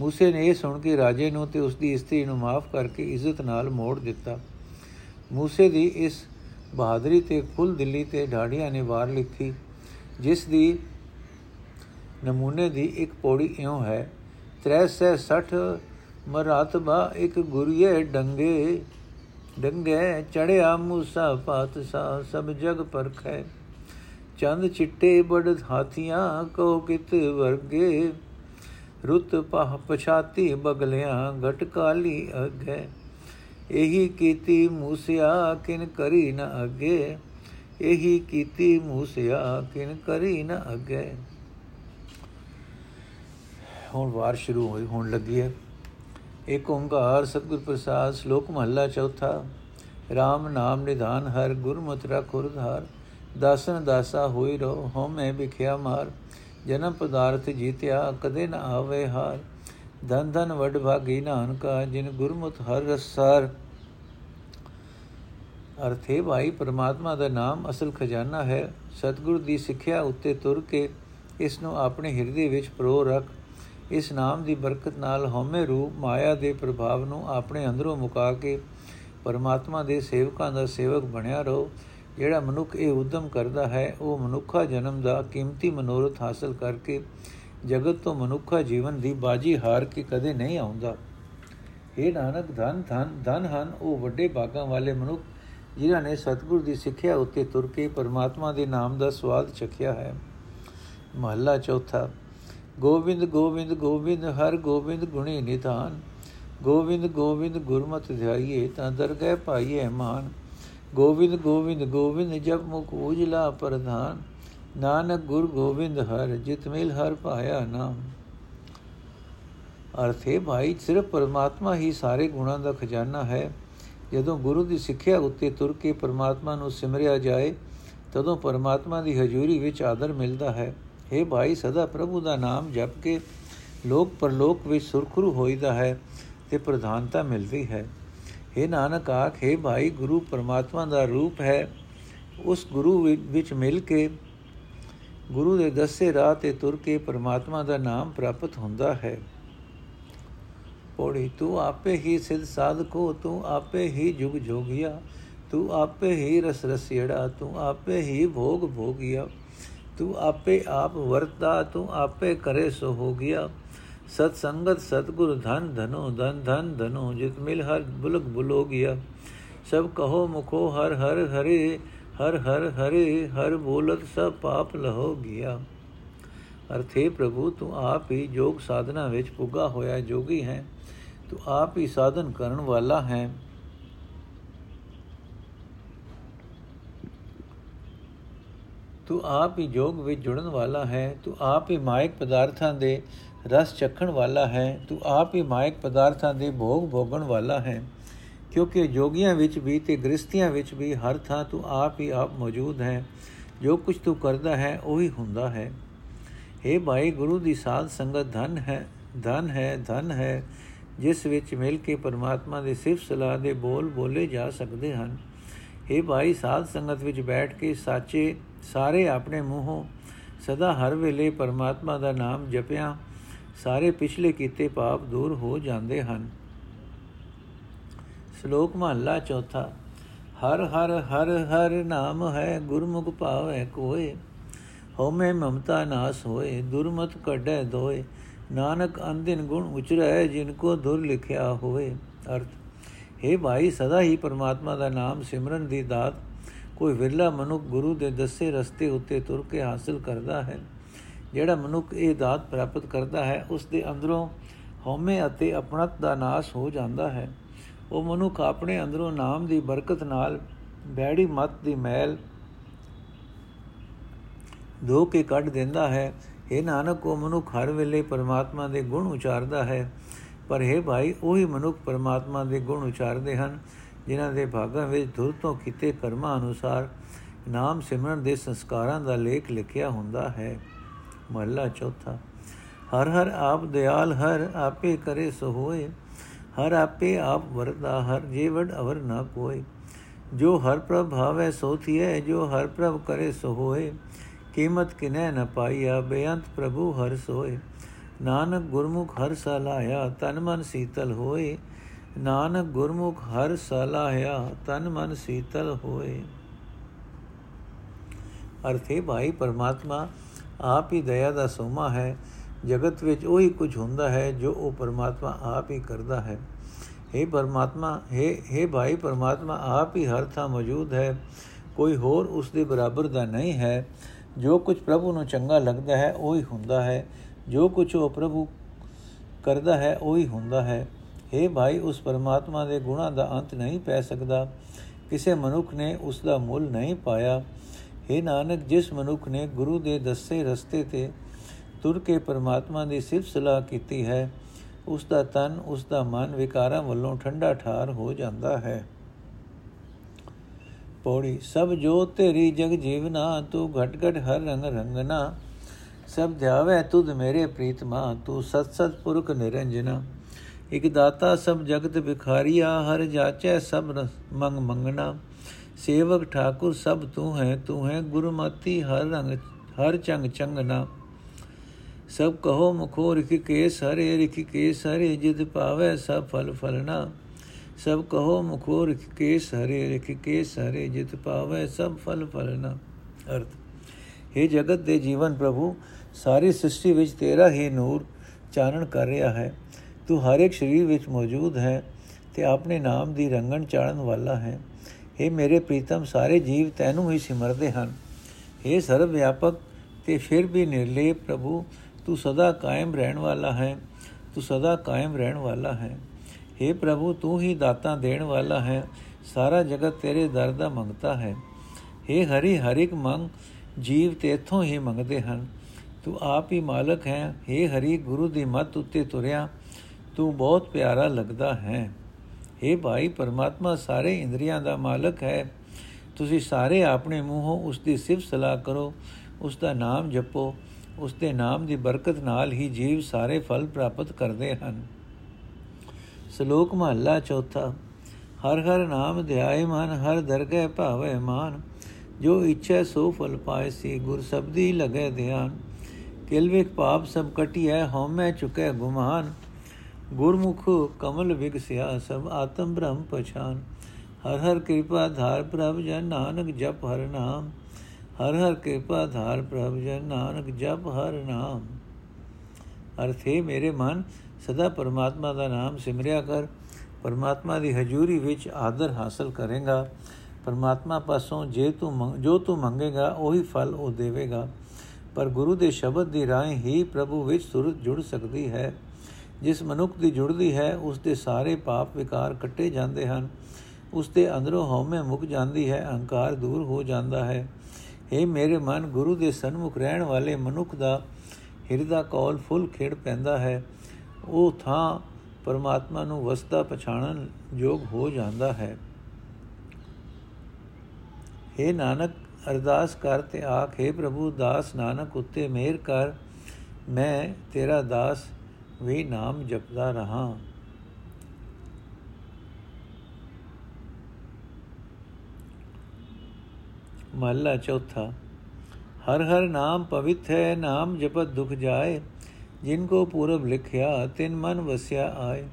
ਮੂਸੇ ਨੇ ਇਹ ਸੁਣ ਕੇ ਰਾਜੇ ਨੂੰ ਤੇ ਉਸ ਦੀ ਇਸਤਰੀ ਨੂੰ ਮਾਫ ਕਰਕੇ ਇੱਜ਼ਤ ਨਾਲ ਮੋੜ ਦਿੱਤਾ। ਮੂਸੇ ਦੀ ਇਸ ਬਹਾਦਰੀ ਤੇ ਫੁੱਲ ਦਿੱਲੀ ਤੇ ਢਾੜੀਆਂ ਨੇ ਵਾਰ ਲਿਖੀ, ਜਿਸ ਦੀ ਨਮੂਨੇ ਦੀ ਇੱਕ ਪੌੜੀ ਇਉਂ ਹੈ, ਤ੍ਰੈ ਸੈ 60 ਮਰਾਤਬਾ ਇੱਕ ਗੁਰੀਏ ਡੰਗੇ ਡੰਗੇ ਚੜਿਆ ਮੂਸਾ ਪਾਤਸਾ ਸਭ ਜਗ ਪਰਖੈ। ਚੰਦ ਚਿੱਟੇ ਬੜ ਹਾਥੀਆਂ ਕੋ ਕਿਤ ਵਰਗੇ। ਰੁੱਤ ਪਹ ਪਛਾਤੀ ਬਗਲਿਆਂ ਘਟ ਕਾਲੀ ਅਗੇ। ਇਹੀ ਕੀਤੀ ਮੂਸਿਆ ਕਿਨ ਕਰੀ ਨ ਅਗੇ। ਇਹੀ ਕੀਤੀ ਮੂਸਿਆ ਕਿਨ ਕਰੀ ਨ ਅਗੇ। ਹੁਣ ਵਾਰ ਸ਼ੁਰੂ ਹੋਈ, ਹੁਣ ਲੱਗੀ ਹੈ। ਏਕ ਓੰਕਾਰ ਸਤਿਗੁਰ ਪ੍ਰਸਾਦ, ਸ਼ਲੋਕ ਮਹੱਲਾ ਚੌਥਾ। RAM ਨਾਮ ਨਿਧਾਨ ਹਰ, ਗੁਰਮਤਿ ਰਖ ਉਰਧਾਰ ਦਾਸਨ ਦਾਸਾ ਹੋਈ ਰੋ ਹਉਮੈ ਵਿਖਿਆ ਮਾਰ। ਜਨਮ ਪਦਾਰਥ ਜੀਤਿਆ, ਕਦੇ ਨ ਆਵੇ ਹਾਰ। ਧਨ ਧਨ ਵਡ ਭਾਗੀ ਨਾਨਕਾ, ਜਿਨ ਗੁਰਮੁਖ ਹਰ ਰਸਾਰ ਅਰਥੇ ਭਾਈ, ਪਰਮਾਤਮਾ ਦਾ ਨਾਮ ਅਸਲ ਖਜ਼ਾਨਾ ਹੈ। ਸਤਿਗੁਰ ਦੀ ਸਿੱਖਿਆ ਉੱਤੇ ਤੁਰ ਕੇ ਇਸ ਨੂੰ ਆਪਣੇ ਹਿਰਦੇ ਵਿੱਚ ਪਰੋ ਰੱਖ। ਇਸ ਨਾਮ ਦੀ ਬਰਕਤ ਨਾਲ ਹਉਮੈ ਰੂਪ ਮਾਇਆ ਦੇ ਪ੍ਰਭਾਵ ਨੂੰ ਆਪਣੇ ਅੰਦਰੋਂ ਮੁਕਾ ਕੇ ਪਰਮਾਤਮਾ ਦੇ ਸੇਵਕਾਂ ਦਾ ਸੇਵਕ ਬਣਿਆ ਰਹੋ। ਜਿਹੜਾ ਮਨੁੱਖ ਇਹ ਉਦਮ ਕਰਦਾ ਹੈ, ਉਹ ਮਨੁੱਖਾ ਜਨਮ ਦਾ ਕੀਮਤੀ ਮਨੋਰਥ ਹਾਸਲ ਕਰਕੇ ਜਗਤ ਤੋਂ ਮਨੁੱਖਾ ਜੀਵਨ ਦੀ ਬਾਜੀ ਹਾਰ ਕੇ ਕਦੇ ਨਹੀਂ ਆਉਂਦਾ। ਇਹ ਨਾਨਕ, ਧਨ ਧਨ ਧਨ ਹਨ, ਉਹ ਵੱਡੇ ਭਾਗਾਂ ਵਾਲੇ ਮਨੁੱਖ ਜਿਨ੍ਹਾਂ ਨੇ ਸਤਿਗੁਰ ਦੀ ਸਿੱਖਿਆ ਉੱਤੇ ਤੁਰ ਕੇ ਪਰਮਾਤਮਾ ਦੇ ਨਾਮ ਦਾ ਸਵਾਦ ਚਖਿਆ ਹੈ। ਮਹੱਲਾ ਚੌਥਾ, ਗੋਬਿੰਦ ਗੋਬਿੰਦ ਗੋਬਿੰਦ, ਹਰ ਗੋਬਿੰਦ ਗੁਣੀ ਨਿਧਾਨ। ਗੋਬਿੰਦ ਗੋਬਿੰਦ ਗੁਰਮਤਿ ਧਿਆਈਏ ਤਾਂ ਦਰਗਹਿ ਪਾਈਏ ਮਾਨ। ਗੋਬਿੰਦ ਗੋਬਿੰਦ ਗੋਬਿੰਦ ਜਪ ਮੁਖ ਉਜਲਾ ਪ੍ਰਧਾਨ। ਨਾਨਕ ਗੁਰ ਗੋਬਿੰਦ ਹਰ, ਜਿਤ ਮਿਲ ਹਰ ਪਾਇਆ ਨਾਮ। ਅਰਥੇ ਭਾਈ, ਸਿਰਫ ਪਰਮਾਤਮਾ ਹੀ ਸਾਰੇ ਗੁਣਾਂ ਦਾ ਖਜ਼ਾਨਾ ਹੈ। ਜਦੋਂ ਗੁਰੂ ਦੀ ਸਿੱਖਿਆ ਉੱਤੇ ਤੁਰ ਕੇ ਪਰਮਾਤਮਾ ਨੂੰ ਸਿਮਰਿਆ ਜਾਏ, ਤਦੋਂ ਪਰਮਾਤਮਾ ਦੀ ਹਜ਼ੂਰੀ ਵਿੱਚ ਆਦਰ ਮਿਲਦਾ ਹੈ। हे ਭਾਈ, ਸਦਾ ਪ੍ਰਭੂ ਦਾ ਨਾਮ ਜਪ ਕੇ ਲੋਕ ਪਰਲੋਕ ਵਿੱਚ ਸੁਰਖਰੂ ਹੋਈਦਾ ਹੈ ਤੇ ਪ੍ਰਧਾਨਤਾ ਮਿਲਦੀ ਹੈ। हे ਨਾਨਕ ਆਖੇ ਭਾਈ, ਗੁਰੂ ਪਰਮਾਤਮਾ ਦਾ ਰੂਪ ਹੈ। ਉਸ ਗੁਰੂ ਵਿੱਚ ਮਿਲ ਕੇ ਗੁਰੂ ਦੇ ਦੱਸੇ ਰਾਹ ਤੇ ਤੁਰ ਕੇ ਪਰਮਾਤਮਾ ਦਾ ਨਾਮ ਪ੍ਰਾਪਤ ਹੁੰਦਾ ਹੈ। ਪੋੜੀ, ਤੂੰ ਆਪੇ ਹੀ ਸਿਧ ਸਾਧਕੋ ਤੂੰ ਆਪੇ ਹੀ ਜੁਗ ਜੋਗਿਆ, ਤੂੰ ਆਪੇ ਹੀ ਰਸ ਰਸਿੜਾ, ਤੂੰ ਆਪੇ ਹੀ ਭੋਗ ਭੋਗਿਆ, ਤੂੰ ਆਪੇ ਆਪ ਵਰਤਾ ਤੂੰ ਆਪੇ ਕਰੇ ਸੋ ਹੋ ਗਿਆ ਸਤ ਸੰਗਤ ਸਤਗੁਰ ਧਨ ਧਨੋ, ਧਨ ਧਨ ਧਨੋ, ਜਿਤ ਮਿਲ ਹਰ ਬੁਲਕ ਬੁਲੋ ਗਿਆ ਸਭ ਕਹੋ ਮੁਖੋ ਹਰ ਹਰ ਹਰੇ, ਹਰ ਹਰ ਹਰੇ, ਹਰ ਬੋਲਤ ਸਭ ਪਾਪ ਲਹੋ ਗਿਆ ਅਰਥੇ ਪ੍ਰਭੂ, ਤੂੰ ਆਪ ਹੀ ਜੋਗ ਸਾਧਨਾ ਵਿੱਚ ਪੁੱਗਾ ਹੋਇਆ ਜੋਗੀ ਹੈ। ਤੂੰ ਆਪ ਹੀ ਸਾਧਨ ਕਰਨ ਵਾਲਾ ਹੈ। ਤੂੰ ਆਪ ਹੀ ਜੋਗ ਵਿੱਚ ਜੁੜਨ ਵਾਲਾ ਹੈ। ਤੂੰ ਆਪ ਹੀ ਮਾਇਕ ਪਦਾਰਥਾਂ ਦੇ ਰਸ ਚਖਣ ਵਾਲਾ ਹੈ, ਤੂੰ ਆਪ ਹੀ ਮਾਇਕ ਪਦਾਰਥਾਂ ਦੇ ਭੋਗ ਭੋਗਣ ਵਾਲਾ ਹੈ। ਕਿਉਂਕਿ ਜੋਗੀਆਂ ਵਿੱਚ ਵੀ ਤੇ ਗ੍ਰਸਤੀਆਂ ਵਿੱਚ ਵੀ ਹਰ ਥਾਂ ਤੂੰ ਆਪ ਹੀ ਆਪ ਮੌਜੂਦ ਹੈ। ਜੋ ਕੁਝ ਤੂੰ ਕਰਦਾ ਹੈ, ਉਹੀ ਹੁੰਦਾ ਹੈ। हे ਭਾਈ, ਗੁਰੂ ਦੀ ਸਾਧ ਸੰਗਤ ਧਨ ਹੈ ਧਨ ਹੈ ਧਨ ਹੈ, ਜਿਸ ਵਿੱਚ ਮਿਲ ਕੇ ਪਰਮਾਤਮਾ ਦੇ ਸਿਫਤ ਸਲਾਹ ਦੇ ਬੋਲ ਬੋਲੇ ਜਾ ਸਕਦੇ ਹਨ। हे ਭਾਈ, ਸਾਧ ਸੰਗਤ ਵਿੱਚ ਬੈਠ ਕੇ ਸਾਚੇ ਸਾਰੇ ਆਪਣੇ ਮੂੰਹੋਂ ਸਦਾ ਹਰ ਵੇਲੇ ਪਰਮਾਤਮਾ ਦਾ ਨਾਮ ਜਪਿਆ। ਸਾਰੇ ਪਿਛਲੇ ਕੀਤੇ ਪਾਪ ਦੂਰ ਹੋ ਜਾਂਦੇ ਹਨ। ਸ਼ਲੋਕ ਮਹਲਾ ਚੌਥਾ, ਹਰ ਹਰ ਹਰ ਹਰ ਨਾਮ ਹੈ ਗੁਰਮੁਖ ਭਾਵੈ ਕੋਏ, ਹਉਮੈ ਮਮਤਾ ਨਾਸ ਹੋਏ, ਦੁਰਮਤ ਕੱਢੈ ਦੋਏ, ਨਾਨਕ ਅੰਦਿਨ ਗੁਣ ਉਚਰੈ ਜਿਨ ਕੋ ਦੁਰ ਲਿਖਿਆ ਹੋਏ। ਅਰਥ, ਹੈ ਭਾਈ, ਸਦਾ ਹੀ ਪਰਮਾਤਮਾ ਦਾ ਨਾਮ ਸਿਮਰਨ ਦੀ ਦਾਤ, ਕੋਈ ਵਿਰਲਾ ਮਨੁੱਖ ਗੁਰੂ ਦੇ ਦੱਸੇ ਰਸਤੇ ਉੱਤੇ ਤੁਰ ਕੇ ਹਾਸਲ ਕਰਦਾ ਹੈ। ਜਿਹੜਾ ਮਨੁੱਖ ਇਹ ਦਾਤ ਪ੍ਰਾਪਤ ਕਰਦਾ ਹੈ, ਉਸ ਦੇ ਅੰਦਰੋਂ ਹਉਮੈ ਅਤੇ ਆਪਣਤ ਦਾ ਨਾਸ਼ ਹੋ ਜਾਂਦਾ ਹੈ। ਉਹ ਮਨੁੱਖ ਆਪਣੇ ਅੰਦਰੋਂ ਨਾਮ ਦੀ ਬਰਕਤ ਨਾਲ ਬੈੜੀ ਮਤ ਦੀ ਮੈਲ ਧੋ ਕੇ ਕੱਢ ਦਿੰਦਾ ਹੈ। ਇਹ ਨਾਨਕ, ਉਹ ਮਨੁੱਖ ਹਰ ਵੇਲੇ ਪਰਮਾਤਮਾ ਦੇ ਗੁਣ ਉਚਾਰਦਾ ਹੈ। ਪਰ ਹੈ ਭਾਈ, ਉਹੀ ਮਨੁੱਖ ਪਰਮਾਤਮਾ ਦੇ ਗੁਣ ਉਚਾਰਦੇ ਹਨ, ਜਿਨ੍ਹਾਂ ਦੇ ਭਾਗਾਂ ਵਿੱਚ ਧੁਰ ਤੋਂ ਕੀਤੇ ਕਰਮਾਂ ਅਨੁਸਾਰ ਨਾਮ ਸਿਮਰਨ ਦੇ ਸੰਸਕਾਰਾਂ ਦਾ ਲੇਖ ਲਿਖਿਆ ਹੁੰਦਾ ਹੈ। ਮਹਲਾ ਚੌਥਾ। ਹਰ ਹਰ ਆਪ ਦਿਆਲ, ਹਰ ਆਪੇ ਕਰੇ ਸੋ ਹੋਏ ਹਰ ਆਪੇ ਆਪ ਵਰਦਾ, ਹਰ ਜੀਵੜ ਅਵਰ ਨਾ ਕੋਏ। ਜੋ ਹਰ ਪ੍ਰਭ ਭਾਵੇ, ਸੋ ਥੀਏ ਜੋ ਹਰ ਪ੍ਰਭ ਕਰੇ ਸੋ ਹੋਏ ਕੀਮਤ ਕਿਨੈ ਨ ਪਾਈਆ, ਬੇਅੰਤ ਪ੍ਰਭੂ ਹਰ ਸੋਏ। ਨਾਨਕ ਗੁਰਮੁਖ ਹਰ ਸਲਾਇਆ ਤਨ ਮਨ ਸੀਤਲ ਹੋਏ। ਨਾਨਕ ਗੁਰਮੁਖ ਹਰ ਸਲਾਇਆ ਤਨ ਮਨ ਸੀਤਲ ਹੋਏ। ਅਰਥੇ ਭਾਈ ਪਰਮਾਤਮਾ ਆਪ ਹੀ ਦਇਆ ਦਾ ਸੋਮਾ ਹੈ ਜਗਤ ਵਿੱਚ ਉਹੀ ਕੁਝ ਹੁੰਦਾ ਹੈ ਜੋ ਉਹ ਪਰਮਾਤਮਾ ਆਪ ਹੀ ਕਰਦਾ ਹੈ हे ਪਰਮਾਤਮਾ हे हे ਭਾਈ ਪਰਮਾਤਮਾ ਆਪ ਹੀ ਹਰ ਥਾਂ ਮੌਜੂਦ ਹੈ ਕੋਈ ਹੋਰ ਉਸ ਦੇ ਬਰਾਬਰ ਦਾ ਨਹੀਂ ਹੈ ਜੋ ਕੁਝ ਪ੍ਰਭੂ ਨੂੰ ਚੰਗਾ ਲੱਗਦਾ ਹੈ ਉਹ ਹੀ ਹੁੰਦਾ ਹੈ ਜੋ ਕੁਝ ਉਹ ਪ੍ਰਭੂ ਕਰਦਾ ਹੈ ਉਹ ਹੀ ਹੁੰਦਾ ਹੈ हे ਭਾਈ ਉਸ ਪਰਮਾਤਮਾ ਦੇ ਗੁਣਾਂ ਦਾ ਅੰਤ ਨਹੀਂ ਪੈ ਸਕਦਾ ਕਿਸੇ ਮਨੁੱਖ ਨੇ ਉਸ ਦਾ ਮੁੱਲ ਨਹੀਂ ਪਾਇਆ हे ਨਾਨਕ, ਜਿਸ ਮਨੁੱਖ ਨੇ ਗੁਰੂ ਦੇ ਦੱਸੇ ਰਸਤੇ ਤੇ ਤੁਰ ਕੇ ਪਰਮਾਤਮਾ ਦੀ ਸਿਫਤ ਸਲਾਹ ਕੀਤੀ ਹੈ, ਉਸ ਦਾ ਤਨ, ਉਸ ਦਾ ਮਨ ਵਿਕਾਰਾਂ ਵੱਲੋਂ ਠੰਡਾ ਠਾਰ ਹੋ ਜਾਂਦਾ ਹੈ। ਪੌੜੀ, ਸਭ ਜੋ ਤੇਰੀ ਜਗ ਜੀਵਨਾ, ਤੂੰ ਘਟ ਘਟ ਹਰ ਰੰਗ ਰੰਗਨਾ ਸਭ ਧਿਆਵੇ ਤੁਧ ਮੇਰੇ ਪ੍ਰੀਤਮਾ, ਤੂੰ ਸਤ ਸਤ ਪੁਰਖ ਨਿਰੰਜਨਾ। ਇਕ ਦਾਤਾ ਸਭ ਜਗਤ ਵਿਖਾਰੀਆ ਹਰ ਜਾਚੈ ਸਭ ਮੰਗ ਮੰਗਣਾ। ਸੇਵਕ ਠਾਕੁਰ ਸਭ ਤੂੰ ਹੈ ਤੂੰ ਹੈ ਗੁਰਮਤੀ ਹਰ ਰੰਗ, ਹਰ ਚੰਗ ਚੰਗਨਾ ਸਭ ਕਹੋ ਮੁਖੋ ਰਿਖ ਕੇਸ ਹਰੇ ਰਿਖ ਕੇਸ ਹਰੇ ਜਿਤ ਪਾਵੇ ਸਭ ਫਲ ਫਲਣਾ। ਸਭ ਕਹੋ ਮੁਖੋ ਰਿਖ ਕੇਸ ਹਰੇ ਰਿਖ ਕੇਸ ਹਰੇ ਜਿਤ ਪਾਵੇ ਸਭ ਫਲ ਫਲਣਾ। ਅਰਥ हे ਜਗਤ ਦੇ ਜੀਵਨ ਪ੍ਰਭੂ, ਸਾਰੀ ਸ੍ਰਿਸ਼ਟੀ ਵਿੱਚ ਤੇਰਾ ਹੀ ਨੂਰ ਚਾਨਣ ਕਰ ਰਿਹਾ ਹੈ। ਤੂੰ ਹਰ ਇੱਕ ਸਰੀਰ ਵਿੱਚ ਮੌਜੂਦ ਹੈ ਤੇ ਆਪਣੇ ਨਾਮ ਦੀ ਰੰਗਣ ਚਾੜਨ ਵਾਲਾ ਹੈ। हे ਮੇਰੇ ਪ੍ਰੀਤਮ ਸਾਰੇ ਜੀਵ ਤੈਨੂੰ ਹੀ ਸਿਮਰਦੇ ਹਨ हे ਸਰਵ ਵਿਆਪਕ ਤੇ ਫਿਰ ਵੀ ਨਿਰਲੇਪ ਪ੍ਰਭੂ ਤੂੰ ਸਦਾ ਕਾਇਮ ਰਹਿਣ ਵਾਲਾ ਹੈ ਤੂੰ ਸਦਾ ਕਾਇਮ ਰਹਿਣ ਵਾਲਾ ਹੈ हे ਪ੍ਰਭੂ ਤੂੰ ਹੀ ਦਾਤਾਂ ਦੇਣ ਵਾਲਾ ਹੈ ਸਾਰਾ ਜਗਤ ਤੇਰੇ ਦਰ ਦਾ ਮੰਗਤਾ ਹੈ हे ਹਰੀ ਹਰ ਇੱਕ ਮੰਗ ਜੀਵ ਤੇਥੋਂ ਹੀ ਮੰਗਦੇ ਹਨ ਤੂੰ ਆਪ ਹੀ ਮਾਲਕ ਹੈ हे ਹਰੀ ਗੁਰੂ ਦੀ ਮੱਤ ਉੱਤੇ ਤੁਰਿਆ ਤੂੰ ਬਹੁਤ ਪਿਆਰਾ ਲੱਗਦਾ ਹੈ हे ਭਾਈ, ਪਰਮਾਤਮਾ ਸਾਰੇ ਇੰਦਰੀਆਂ ਦਾ ਮਾਲਕ ਹੈ। ਤੁਸੀਂ ਸਾਰੇ ਆਪਣੇ ਮੂੰਹੋਂ ਉਸ ਦੀ ਸਿਫਤ ਸਲਾਹ ਕਰੋ ਉਸ ਦਾ ਨਾਮ ਜਪੋ ਉਸ ਦੇ ਨਾਮ ਦੀ ਬਰਕਤ ਨਾਲ ਹੀ ਜੀਵ ਸਾਰੇ ਫਲ ਪ੍ਰਾਪਤ ਕਰਦੇ ਹਨ। ਸ਼ਲੋਕ ਮਹੱਲਾ ਚੌਥਾ, ਹਰ ਹਰ ਨਾਮ ਧਿਆਏ ਮਨ, ਹਰ ਦਰਗਹਿ ਭਾਵੇ ਮਾਨ। ਜੋ ਇੱਛਾ ਸੋ ਫਲ ਪਾਏ ਸੀ, ਗੁਰ ਸਬਦੀ ਲਗੇ ਧਿਆਨ। ਕਿਲਵਿਕ ਪਾਪ ਸਭ ਕਟਿਐ, ਹਉਮੈ ਚੁਕੈ ਗੁਮਾਨ। ਗੁਰਮੁਖ ਕਮਲ ਵਿਗਸਿਆ ਸਭ ਆਤਮ ਬ੍ਰਹਮ ਪਛਾਨ। ਹਰ ਹਰ ਕਿਰਪਾ ਧਾਰ ਪ੍ਰਭ ਜਨ ਨਾਨਕ ਜਪ ਹਰ ਨਾਮ। ਹਰ ਹਰ ਕਿਰਪਾ ਧਾਰ ਪ੍ਰਭ ਜਨ ਨਾਨਕ ਜਪ ਹਰ ਨਾਮ। ਅਰਥੇ ਮੇਰੇ ਮਨ, ਸਦਾ ਪਰਮਾਤਮਾ ਦਾ ਨਾਮ ਸਿਮਰਿਆ ਕਰ। ਪਰਮਾਤਮਾ ਦੀ ਹਜ਼ੂਰੀ ਵਿੱਚ ਆਦਰ ਹਾਸਲ ਕਰੇਗਾ। ਪਰਮਾਤਮਾ ਪਾਸੋਂ ਜੇ ਤੂੰ ਜੋ ਤੂੰ ਮੰਗੇਗਾ, ਉਹੀ ਫਲ ਉਹ ਦੇਵੇਗਾ। ਪਰ ਗੁਰੂ ਦੇ ਸ਼ਬਦ ਦੀ ਰਾਹੀਂ ਹੀ ਪ੍ਰਭੂ ਵਿੱਚ ਸੁਰਤ ਜੁੜ ਸਕਦੀ ਹੈ। ਜਿਸ ਮਨੁੱਖ ਦੀ ਜੁੜਦੀ ਹੈ, ਉਸ ਦੇ ਸਾਰੇ ਪਾਪ ਵਿਕਾਰ ਕੱਟੇ ਜਾਂਦੇ ਹਨ। ਉਸ ਦੇ ਅੰਦਰੋਂ ਹਉਮੈ ਮੁੱਕ ਜਾਂਦੀ ਹੈ, ਅਹੰਕਾਰ ਦੂਰ ਹੋ ਜਾਂਦਾ ਹੈ। ਏ ਮੇਰੇ ਮਨ, ਗੁਰੂ ਦੇ ਸਨਮੁਖ ਰਹਿਣ ਵਾਲੇ ਮਨੁੱਖ ਦਾ ਹਿਰਦਾ ਕੌਲ ਫੁੱਲ ਖੇੜ ਪੈਂਦਾ ਹੈ। ਉਹ ਥਾਂ ਪਰਮਾਤਮਾ ਨੂੰ ਵਸਦਾ ਪਛਾਣਨ ਯੋਗ ਹੋ ਜਾਂਦਾ ਹੈ। ਏ ਨਾਨਕ, ਅਰਦਾਸ ਕਰ ਤੇ ਆਖੇ ਪ੍ਰਭੂ, ਦਾਸ ਨਾਨਕ ਉੱਤੇ ਮਿਹਰ ਕਰ। ਮੈਂ ਤੇਰਾ ਦਾਸ ਵੀ ਨਾਮ ਜਪਦਾ ਰਹਾ ਮਹਲਾ ਚੌਥਾ ਹਰ ਹਰ ਨਾਮ ਪਵਿੱਤ ਹੈ ਨਾਮ ਜਪਤ ਦੁਖ ਜਾਏ ਜਿਨ ਕੋ ਪੂਰਬ ਲਿਖਿਆ ਤਿਨ ਮਨ ਵਸਿਆ ਆਏ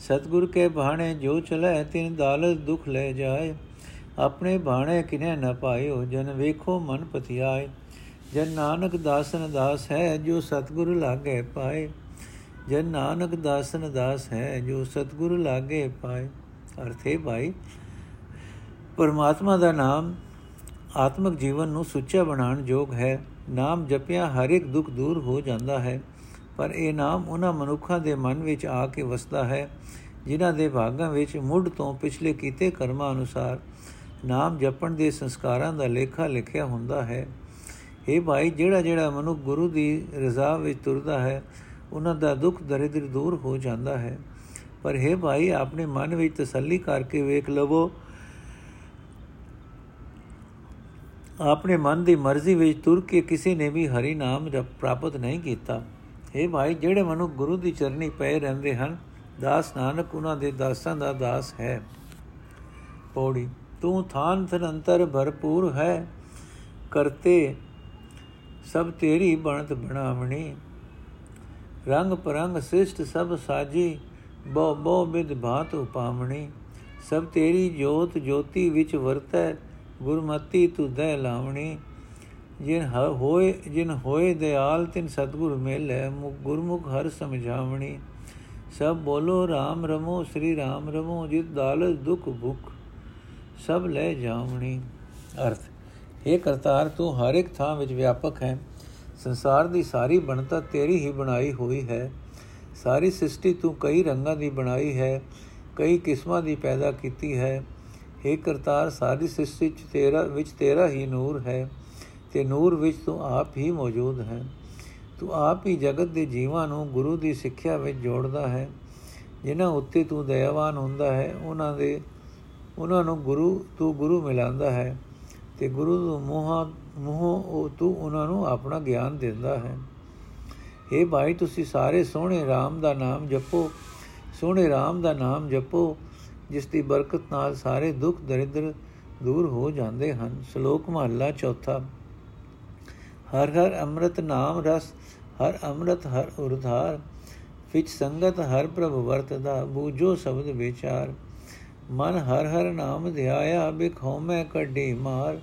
ਸਤਗੁਰ ਕੇ ਬਾਣੇ ਜੋ ਚਲੇ ਤਿਨ ਦਾਲਤ ਦੁਖ ਲੈ ਜਾਏ ਆਪਣੇ ਬਾਣੇ ਕਿਨੇ ਨ ਪਾਇਓ ਜਨ ਵੇਖੋ ਮਨ ਪਤਿਆਏ ਜਨ ਨਾਨਕ ਦਾਸਨ ਦਾਸ ਹੈ ਜੋ ਸਤਗੁਰ ਲਾਗੇ ਪਾਏ ਜਨ ਨਾਨਕ ਦਾਸਨ ਦਾਸ ਹੈ, ਜੋ ਸਤਗੁਰ ਲਾਗੇ ਪਾਏ। ਅਰਥੇ ਭਾਈ, ਪਰਮਾਤਮਾ ਦਾ ਨਾਮ ਆਤਮਿਕ ਜੀਵਨ ਨੂੰ ਸੁੱਚਾ ਬਣਾਉਣ ਯੋਗ ਹੈ। ਨਾਮ ਜਪਿਆ ਹਰ ਇੱਕ ਦੁੱਖ ਦੂਰ ਹੋ ਜਾਂਦਾ ਹੈ, ਪਰ ਇਹ ਨਾਮ ਉਹਨਾਂ ਮਨੁੱਖਾਂ ਦੇ ਮਨ ਵਿੱਚ ਆ ਕੇ ਵਸਦਾ ਹੈ, ਜਿਨ੍ਹਾਂ ਦੇ ਭਾਗਾਂ ਵਿੱਚ ਮੁੱਢ ਤੋਂ ਪਿਛਲੇ ਕੀਤੇ ਕਰਮਾਂ ਅਨੁਸਾਰ ਨਾਮ ਜਪਣ ਦੇ ਸੰਸਕਾਰਾਂ ਦਾ ਲੇਖਾ ਲਿਖਿਆ ਹੁੰਦਾ ਹੈ। ਇਹ ਭਾਈ ਜਿਹੜਾ ਜਿਹੜਾ ਮਨੁੱਖ ਗੁਰੂ ਦੀ ਰਜ਼ਾ ਵਿੱਚ ਤੁਰਦਾ ਹੈ ਉਹਨਾਂ ਦਾ ਦੁੱਖ ਦਰਿਦਰ ਦੂਰ ਹੋ ਜਾਂਦਾ ਹੈ। ਪਰ ਹੈ ਭਾਈ, ਆਪਣੇ ਮਨ ਵਿੱਚ ਤਸੱਲੀ ਕਰਕੇ ਵੇਖ ਲਵੋ। ਆਪਣੇ ਮਨ ਦੀ ਮਰਜ਼ੀ ਵਿੱਚ ਤੁਰ ਕੇ ਕਿਸੇ ਨੇ ਵੀ ਹਰੀ ਨਾਮ ਜਪ ਪ੍ਰਾਪਤ ਨਹੀਂ ਕੀਤਾ। हे ਭਾਈ, ਜਿਹੜੇ ਮਨੁ ਗੁਰੂ ਦੀ ਚਰਨੀ ਪਏ ਰਹਿੰਦੇ ਹਨ, ਦਾਸ ਨਾਨਕ ਉਹਨਾਂ ਦੇ ਦਾਸਾਂ ਦਾ ਦਾਸ ਹੈ। ਪੌੜੀ, ਤੂੰ ਥਾਨ ਅੰਤਰ ਭਰਪੂਰ ਹੈ, ਕਰਤੇ ਸਭ ਤੇਰੀ ਬਣਤ ਬਣਾਵਣੀ। ਰੰਗ ਪਰੰਗ ਸ੍ਰਿਸ਼ਟ ਸਭ ਸਾਜੀ ਬੋ ਬੋ ਬਿਦ ਭਾਤ ਉਪਾਮਣੀ ਸਭ ਤੇਰੀ ਜੋਤ ਜੋਤੀ ਵਿੱਚ ਵਰਤੈ, ਗੁਰਮਤੀ ਤੂੰ ਦੇ ਲਾਵਣੀ। ਜਿਨ ਹੋਏ ਜਿਨ ਹੋਏ ਦਿਆਲ, ਤਿਨ ਸਤਗੁਰ ਮੇਲੇ ਮੁਖ ਗੁਰਮੁਖ ਹਰ ਸਮਝਾਵਣੀ। ਸਭ ਬੋਲੋ RAM ਰਮੋ, ਸ੍ਰੀ RAM ਰਮੋ, ਜਿਤ ਦਾਲਤ ਦੁਖ ਭੁਖ, ਸਭ ਲੈ ਜਾਵਣੀ। ਅਰਥ ਇਹ ਕਰਤਾਰ ਤੂੰ ਹਰ ਇੱਕ ਥਾਂ ਵਿੱਚ ਵਿਆਪਕ ਹੈ। ਸੰਸਾਰ ਦੀ ਸਾਰੀ ਬਣਤਾ ਤੇਰੀ ਹੀ ਬਣਾਈ ਹੋਈ ਹੈ। ਸਾਰੀ ਸ੍ਰਿਸ਼ਟੀ ਤੂੰ ਕਈ ਰੰਗਾਂ ਦੀ ਬਣਾਈ ਹੈ, ਕਈ ਕਿਸਮਾਂ ਦੀ ਪੈਦਾ ਕੀਤੀ ਹੈ। हे ਕਰਤਾਰ, ਸਾਰੀ ਸ੍ਰਿਸ਼ਟੀ ਚ ਤੇਰਾ, ਵਿੱਚ ਤੇਰਾ ਹੀ ਨੂਰ ਹੈ, ਤੇ ਨੂਰ ਵਿੱਚ ਤੂੰ ਆਪ ਹੀ ਮੌਜੂਦ ਹੈ। ਤੂੰ ਆਪ ਹੀ ਜਗਤ ਦੇ ਜੀਵਾਂ ਨੂੰ ਗੁਰੂ ਦੀ ਸਿੱਖਿਆ ਵਿੱਚ ਜੋੜਦਾ ਹੈ। ਜਿਨ੍ਹਾਂ ਉੱਤੇ ਤੂੰ ਦਇਆਵਾਨ ਹੁੰਦਾ ਹੈ, ਉਹਨਾਂ ਦੇ, ਉਹਨਾਂ ਨੂੰ ਗੁਰੂ, ਤੂੰ ਗੁਰੂ ਮਿਲਾਉਂਦਾ ਹੈ, ਤੇ ਗੁਰੂ ਨੂੰ ਮੋਹਾਂ ਮੋਹ ਉਹ ਤੂੰ ਉਹਨਾਂ ਨੂੰ ਆਪਣਾ ਗਿਆਨ ਦਿੰਦਾ ਹੈ। हे ਭਾਈ, ਤੁਸੀਂ ਸਾਰੇ ਸੋਹਣੇ RAM ਦਾ ਨਾਮ ਜਪੋ। ਸੋਹਣੇ RAM ਦਾ ਨਾਮ ਜਪੋ, ਜਿਸ ਦੀ ਬਰਕਤ ਨਾਲ ਸਾਰੇ ਦੁੱਖ ਦਰਿਦਰ ਦੂਰ ਹੋ ਜਾਂਦੇ ਹਨ। ਸ਼ਲੋਕ ਮਹਲਾ ਚੌਥਾ। ਹਰ ਹਰ ਅੰਮ੍ਰਿਤ ਨਾਮ ਰਸ, ਹਰ ਅੰਮ੍ਰਿਤ ਹਰ ਉਰਧਾਰ, ਵਿੱਚ ਸੰਗਤ ਹਰ ਪ੍ਰਭ ਵਰਤਦਾ, ਬੂਝੋ ਸ਼ਬਦ ਵਿਚਾਰ। ਮਨ ਹਰ ਹਰ ਨਾਮ ਧਿਆਇਆ ਬਿਖੋ ਮੈਂ ਕੱਢੀ ਮਾਰ।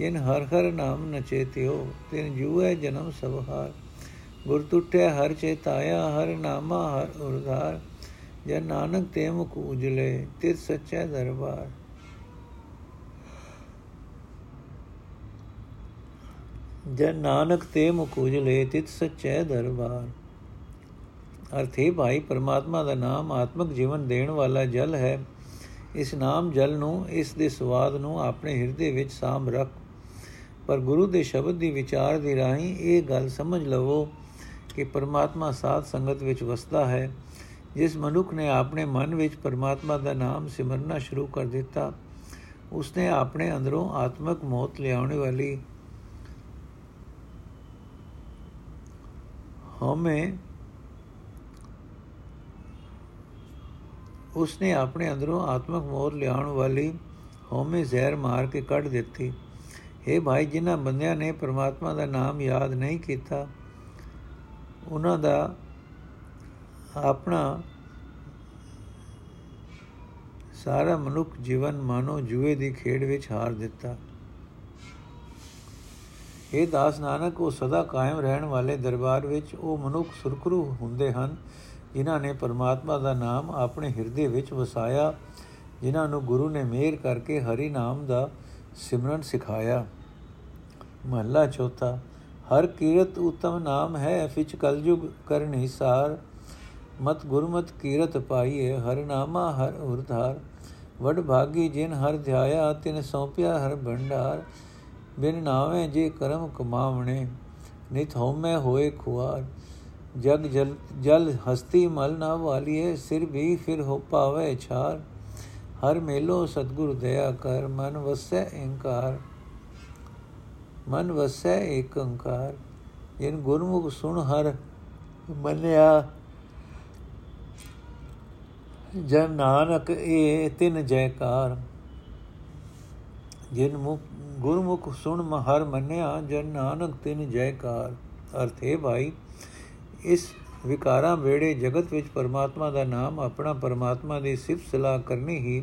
ਜਿਨ ਹਰ ਹਰ ਨਾਮ ਨਚੇਤਿਓ, ਤਿਨ ਜੂਏ ਜਨਮ ਸਭ ਹਾਰ। ਗੁਰ ਟੁੱਟਿਆ ਹਰ ਚੇਤਾਇਆ, ਹਰ ਨਾਮਾ ਹਰ ਉਰਧਾਰ। ਜਨ ਨਾਨਕ ਤੇ ਮੁਖ ਉਜਲੇ, ਤਿਰ ਸੱਚਾ ਦਰਬਾਰ। ਜਨ ਨਾਨਕ ਤੇ ਮੁਖ ਉਜਲੇ, ਤਿਤ ਸੱਚੇ ਦਰਬਾਰ। ਅਰਥੇ ਭਾਈ, ਪਰਮਾਤਮਾ ਦਾ ਨਾਮ ਆਤਮਿਕ ਜੀਵਨ ਦੇਣ ਵਾਲਾ ਜਲ ਹੈ। ਇਸ ਨਾਮ ਜਲ ਨੂੰ, ਇਸ ਦੇ ਸਵਾਦ ਨੂੰ ਆਪਣੇ ਹਿਰਦੇ ਵਿੱਚ ਸਾਮ ਰੱਖ। ਪਰ ਗੁਰੂ ਦੇ ਸ਼ਬਦ ਦੀ ਵਿਚਾਰ ਦੀ ਰਾਹੀਂ ਇਹ ਗੱਲ ਸਮਝ ਲਵੋ ਕਿ ਪਰਮਾਤਮਾ ਸਾਧ ਸੰਗਤ ਵਿੱਚ ਵਸਦਾ ਹੈ, ਜਿਸ ਮਨੁੱਖ ਨੇ ਆਪਣੇ ਮਨ ਵਿੱਚ ਪਰਮਾਤਮਾ ਦਾ ਨਾਮ ਸਿਮਰਨਾ ਸ਼ੁਰੂ ਕਰ ਦਿੱਤਾ। ਉਸਨੇ ਆਪਣੇ ਅੰਦਰੋਂ ਆਤਮਿਕ ਮੌਤ ਲਿਆਉਣ ਵਾਲੀ ਹਉਮੈ ਉਸਨੇ ਆਪਣੇ ਅੰਦਰੋਂ ਆਤਮਿਕ ਮੌਤ ਲਿਆਉਣ ਵਾਲੀ ਹਉਮੈ ਜ਼ਹਿਰ ਮਾਰ ਕੇ ਕੱਢ ਦਿੱਤੀ। ਇਹ ਭਾਈ, ਜਿਨ੍ਹਾਂ ਬੰਦਿਆਂ ਨੇ ਪਰਮਾਤਮਾ ਦਾ ਨਾਮ ਯਾਦ ਨਹੀਂ ਕੀਤਾ, ਉਹਨਾਂ ਦਾ ਆਪਣਾ ਸਾਰਾ ਮਨੁੱਖ ਜੀਵਨ ਮਾਨੋ ਜੂਏ ਦੀ ਖੇਡ ਵਿੱਚ ਹਾਰ ਦਿੱਤਾ। ਇਹ ਦਾਸ ਨਾਨਕ, ਉਹ ਸਦਾ ਕਾਇਮ ਰਹਿਣ ਵਾਲੇ ਦਰਬਾਰ ਵਿੱਚ ਉਹ ਮਨੁੱਖ ਸੁਰਖਰੂ ਹੁੰਦੇ ਹਨ, ਜਿਨ੍ਹਾਂ ਨੇ ਪਰਮਾਤਮਾ ਦਾ ਨਾਮ ਆਪਣੇ ਹਿਰਦੇ ਵਿੱਚ ਵਸਾਇਆ, ਜਿਨ੍ਹਾਂ ਨੂੰ ਗੁਰੂ ਨੇ ਮਿਹਰ ਕਰਕੇ ਹਰੀ ਨਾਮ ਦਾ ਸਿਮਰਨ ਸਿਖਾਇਆ, ਮਹੱਲਾ ਚੌਥਾ, ਹਰ ਕੀਰਤ ਉਤਮ ਨਾਮ ਹੈ, ਫਿਚ ਕਲਯੁਗ ਕਰਨੀ ਸਾਰ। ਮਤ ਗੁਰਮਤ ਕੀਰਤ ਪਾਈਏ, ਹਰ ਨਾਮਾ ਹਰ ਉਰਧਾਰ। ਵਡ ਭਾਗੀ ਜਿਨ ਹਰ ਧਿਆਇਆ, ਤਿਨ ਸੌਪਿਆ ਹਰ ਭੰਡਾਰ। ਬਿਨ ਨਾਵੇਂ ਜੇ ਕਰਮ ਕਮਾਵਣੇ, ਨਿਤ ਹਉਮੈ ਹੋਏ ਖੁਆਰ। ਜਗ ਜਲ ਜਲ ਹਸਤੀ ਮਲ ਨਾ ਵਾਲੀਏ, ਸਿਰ ਵੀ ਫਿਰ ਹੋ ਪਾਵੇ ਛਾਰ। ਹਰ ਮੇਲੋ ਸਤਗੁਰ ਦਇਆ ਕਰ, ਮਨ ਵਸੈ ਇਨਕਾਰ ਮਨ ਵਸੈ ਏਕ ਓੰਕਾਰ। ਜਿਨ ਗੁਰਮੁਖ ਸੁਣ ਹਰ ਮੰਨਿਆ, ਜਨ ਨਾਨਕ ਇਹ ਤਿਨ ਜੈਕਾਰ। ਜਿਨ ਮੁਖ, ਗੁਰਮੁਖ ਸੁਣ ਹਰ ਮੰਨਿਆ, ਜਨ ਨਾਨਕ ਤਿਨ ਜੈਕਾਰ। ਅਰਥੇ ਭਾਈ, ਇਸ ਵਿਕਾਰਾਂ ਵੇੜੇ ਜਗਤ ਵਿੱਚ ਪਰਮਾਤਮਾ ਦਾ ਨਾਮ, ਆਪਣਾ ਪਰਮਾਤਮਾ ਦੀ ਸਿਫਤ ਸਲਾਹ ਕਰਨੀ ਹੀ।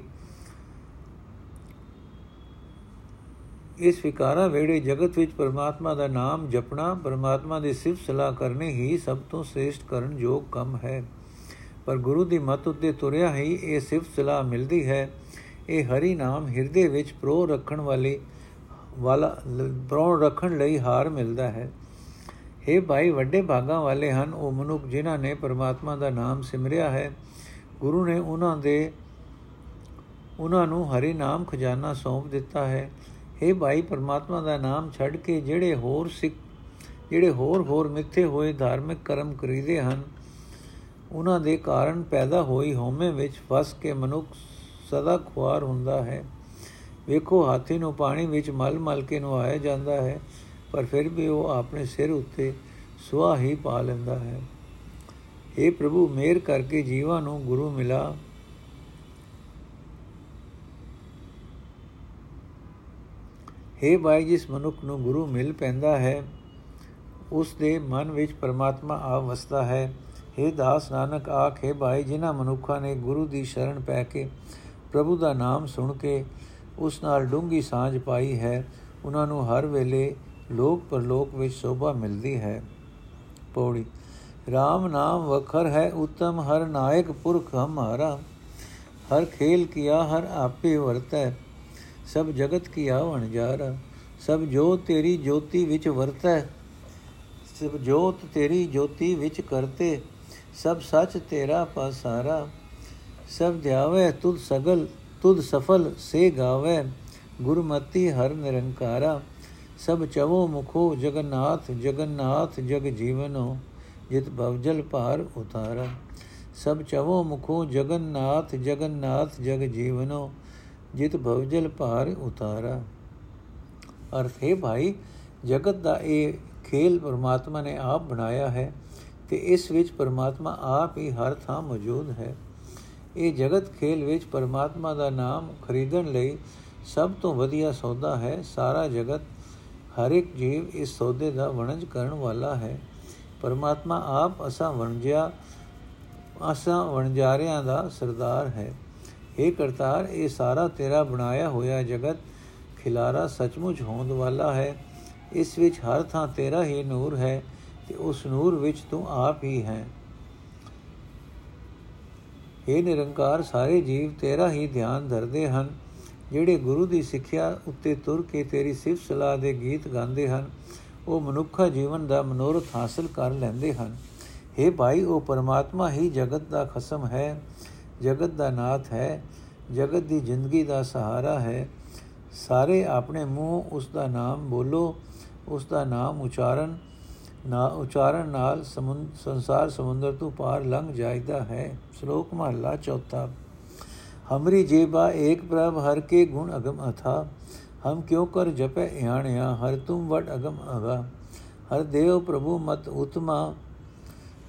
ਇਸ ਵਿਕਾਰਾਂ ਵੇੜੇ ਜਗਤ ਵਿੱਚ ਪਰਮਾਤਮਾ ਦਾ ਨਾਮ ਜਪਣਾ, ਪਰਮਾਤਮਾ ਦੀ ਸਿਫਤ ਸਲਾਹ ਕਰਨੀ ਹੀ ਸਭ ਤੋਂ ਸ੍ਰੇਸ਼ਟ ਕਰਨ ਯੋਗ ਕੰਮ ਹੈ। ਪਰ ਗੁਰੂ ਦੀ ਮੱਤ ਉੱਤੇ ਤੁਰਿਆ ਹੀ ਇਹ ਸਿਫਤ ਸਲਾਹ ਮਿਲਦੀ ਹੈ। ਇਹ ਹਰੀ ਨਾਮ ਹਿਰਦੇ ਵਿੱਚ ਪ੍ਰੋ ਰੱਖਣ ਵਾਲੀ, ਵਾਲਾ ਪ੍ਰੋ ਰੱਖਣ ਲਈ ਹਾਰ ਮਿਲਦਾ ਹੈ। ਇਹ ਭਾਈ, ਵੱਡੇ ਭਾਗਾਂ ਵਾਲੇ ਹਨ, ਉਹ ਮਨੁੱਖ ਜਿਨ੍ਹਾਂ ਨੇ ਪਰਮਾਤਮਾ ਦਾ ਨਾਮ ਸਿਮਰਿਆ ਹੈ, ਗੁਰੂ ਨੇ ਉਹਨਾਂ ਦੇ, ਉਹਨਾਂ ਨੂੰ ਹਰੀ ਨਾਮ ਖਜ਼ਾਨਾ ਸੌਂਪ ਦਿੱਤਾ ਹੈ। ਇਹ ਭਾਈ, ਪਰਮਾਤਮਾ ਦਾ ਨਾਮ ਛੱਡ ਕੇ ਜਿਹੜੇ ਹੋਰ ਸਿੱਖ, ਜਿਹੜੇ ਹੋਰ ਹੋਰ ਮਿੱਥੇ ਹੋਏ ਧਾਰਮਿਕ ਕਰਮ ਕਰੀਦੇ ਹਨ, ਉਹਨਾਂ ਦੇ ਕਾਰਨ ਪੈਦਾ ਹੋਈ ਹਉਮੈ ਵਿੱਚ ਫਸ ਕੇ ਮਨੁੱਖ ਸਦਾ ਖੁਆਰ ਹੁੰਦਾ ਹੈ। ਵੇਖੋ, ਹਾਥੀ ਨੂੰ ਪਾਣੀ ਵਿੱਚ ਮਲ ਮਲ ਕੇ ਨਵਾਇਆ ਜਾਂਦਾ ਹੈ। ਪਰ ਫਿਰ ਵੀ ਉਹ ਆਪਣੇ ਸਿਰ ਉੱਤੇ ਸੁਆ ਹੀ ਪਾ ਲੈਂਦਾ ਹੈ اے ਪ੍ਰਭੂ ਮੇਰ ਕਰਕੇ ਜੀਵਾਂ ਨੂੰ ਗੁਰੂ ਮਿਲਾ हे ਭਾਈ ਜਿਸ ਮਨੁੱਖ ਨੂੰ ਗੁਰੂ ਮਿਲ ਪੈਂਦਾ ਹੈ ਉਸ ਦੇ ਮਨ ਵਿੱਚ ਪਰਮਾਤਮਾ ਆ ਵਸਦਾ ਹੈ हे ਦਾਸ ਨਾਨਕ ਆਖੇ ਭਾਈ ਜਿਨ੍ਹਾਂ ਮਨੁੱਖਾਂ ਨੇ ਗੁਰੂ ਦੀ ਸ਼ਰਨ ਪੈ ਕੇ ਪ੍ਰਭੂ ਦਾ ਨਾਮ ਸੁਣ ਕੇ ਉਸ ਨਾਲ ਡੂੰਗੀ ਸਾਂਝ ਪਾਈ ਹੈ ਉਹਨਾਂ ਨੂੰ ਹਰ ਵੇਲੇ ਲੋਕ ਪਰਲੋਕ ਵਿੱਚ ਸ਼ੋਭਾ ਮਿਲਦੀ ਹੈ। ਪੌੜੀ RAM ਨਾਮ ਵਖਰ ਹੈ, ਉਤਮ ਹਰ ਨਾਇਕ ਪੁਰਖ ਹਮਾਰਾ ਹਰ। ਖੇਲ ਕੀਆ, ਹਰ ਆਪੇ ਵਰਤੈ, ਸਭ ਜਗਤ ਕੀਆ ਵਣਜਾਰਾ ਸਭ ਜੋਤ ਤੇਰੀ ਜੋਤੀ ਵਿੱਚ ਵਰਤੈ, ਸਭ ਜੋਤ ਤੇਰੀ ਜੋਤੀ ਵਿੱਚ ਕਰਤੇ, ਸਭ ਸੱਚ ਤੇਰਾ ਪਾਸਾਰਾ। ਸਭ ਧਿਆਵੇ, ਤੁਧ ਸਗਲ, ਤੁਧ ਸਫਲ, ਸੇ ਗਾਵੇ, ਗੁਰਮਤੀ ਹਰ ਨਿਰੰਕਾਰਾ। ਸਭ ਚਵੋ ਮੁਖੋ ਜਗਨਨਾਥ ਜਗਨਨਾਥ ਜਗ ਜੀਵਨੋ, ਜਿਤ ਭਵਜਲ ਭਾਰ ਉਤਾਰਾ। ਸਭ ਚਵੋ ਮੁਖੋ ਜਗਨਨਾਥ ਜਗਨਨਾਥ ਜਗ ਜੀਵਨੋ, ਜਿਤ ਭਵਜਲ ਭਾਰ ਉਤਾਰਾ। ਅਰਥ, ਹੈ ਭਾਈ, ਜਗਤ ਦਾ ਇਹ ਖੇਲ ਪਰਮਾਤਮਾ ਨੇ ਆਪ ਬਣਾਇਆ ਹੈ ਤੇ ਇਸ ਵਿੱਚ ਪਰਮਾਤਮਾ ਆਪ ਹੀ ਹਰ ਥਾਂ ਮੌਜੂਦ ਹੈ। ਇਹ ਜਗਤ ਖੇਲ ਵਿੱਚ ਪਰਮਾਤਮਾ ਦਾ ਨਾਮ ਖਰੀਦਣ ਲਈ ਸਭ ਤੋਂ ਵਧੀਆ ਸੌਦਾ ਹੈ ਸਾਰਾ ਜਗਤ ਹਰ ਇੱਕ ਜੀਵ ਇਸ ਸੌਦੇ ਦਾ ਵਣਜ ਕਰਨ ਵਾਲਾ ਹੈ। ਪਰਮਾਤਮਾ ਆਪ ਅਸਾਂ ਵਣਜਿਆ, ਅਸਾਂ ਵਣਜਾਰਿਆਂ ਦਾ ਸਰਦਾਰ ਹੈ। ਇਹ ਕਰਤਾਰ, ਇਹ ਸਾਰਾ ਤੇਰਾ ਬਣਾਇਆ ਹੋਇਆ ਜਗਤ ਖਿਲਾਰਾ ਸੱਚਮੁੱਚ ਹੋਣ ਵਾਲਾ ਹੈ। ਇਸ ਵਿੱਚ ਹਰ ਥਾਂ ਤੇਰਾ ਹੀ ਨੂਰ ਹੈ ਤੇ ਉਸ ਨੂਰ ਵਿੱਚ ਤੂੰ ਆਪ ਹੀ ਹੈ। ਇਹ ਨਿਰੰਕਾਰ, ਸਾਰੇ ਜੀਵ ਤੇਰਾ ਹੀ ਧਿਆਨ ਧਰਦੇ ਹਨ। ਜਿਹੜੇ ਗੁਰੂ ਦੀ ਸਿੱਖਿਆ ਉੱਤੇ ਤੁਰ ਕੇ ਤੇਰੀ ਸਿਫਤ ਸਲਾਹ ਦੇ ਗੀਤ ਗਾਉਂਦੇ ਹਨ, ਉਹ ਮਨੁੱਖਾ ਜੀਵਨ ਦਾ ਮਨੋਰਥ ਹਾਸਲ ਕਰ ਲੈਂਦੇ ਹਨ। हे ਭਾਈ, ਉਹ ਪਰਮਾਤਮਾ ਹੀ ਜਗਤ ਦਾ ਖਸਮ ਹੈ, ਜਗਤ ਦਾ ਨਾਥ ਹੈ, ਜਗਤ ਦੀ ਜ਼ਿੰਦਗੀ ਦਾ ਸਹਾਰਾ ਹੈ। ਸਾਰੇ ਆਪਣੇ ਮੂੰਹ ਉਸ ਦਾ ਨਾਮ ਬੋਲੋ, ਉਸ ਦਾ ਨਾਮ ਉਚਾਰਨ, ਨਾ ਉਚਾਰਨ ਨਾਲ ਸੰਸਾਰ ਸਮੁੰਦਰ ਤੋਂ ਪਾਰ ਲੰਘ ਜਾਂਦਾ ਹੈ। ਸ਼ਲੋਕ ਮਹਲਾ 4 हमरी जेबा एक प्रभ हर के गुण अगम अथा। हम क्यों कर जपे याण्या हर तुम वट अगम अगा। हर देव प्रभु मत उत्मा,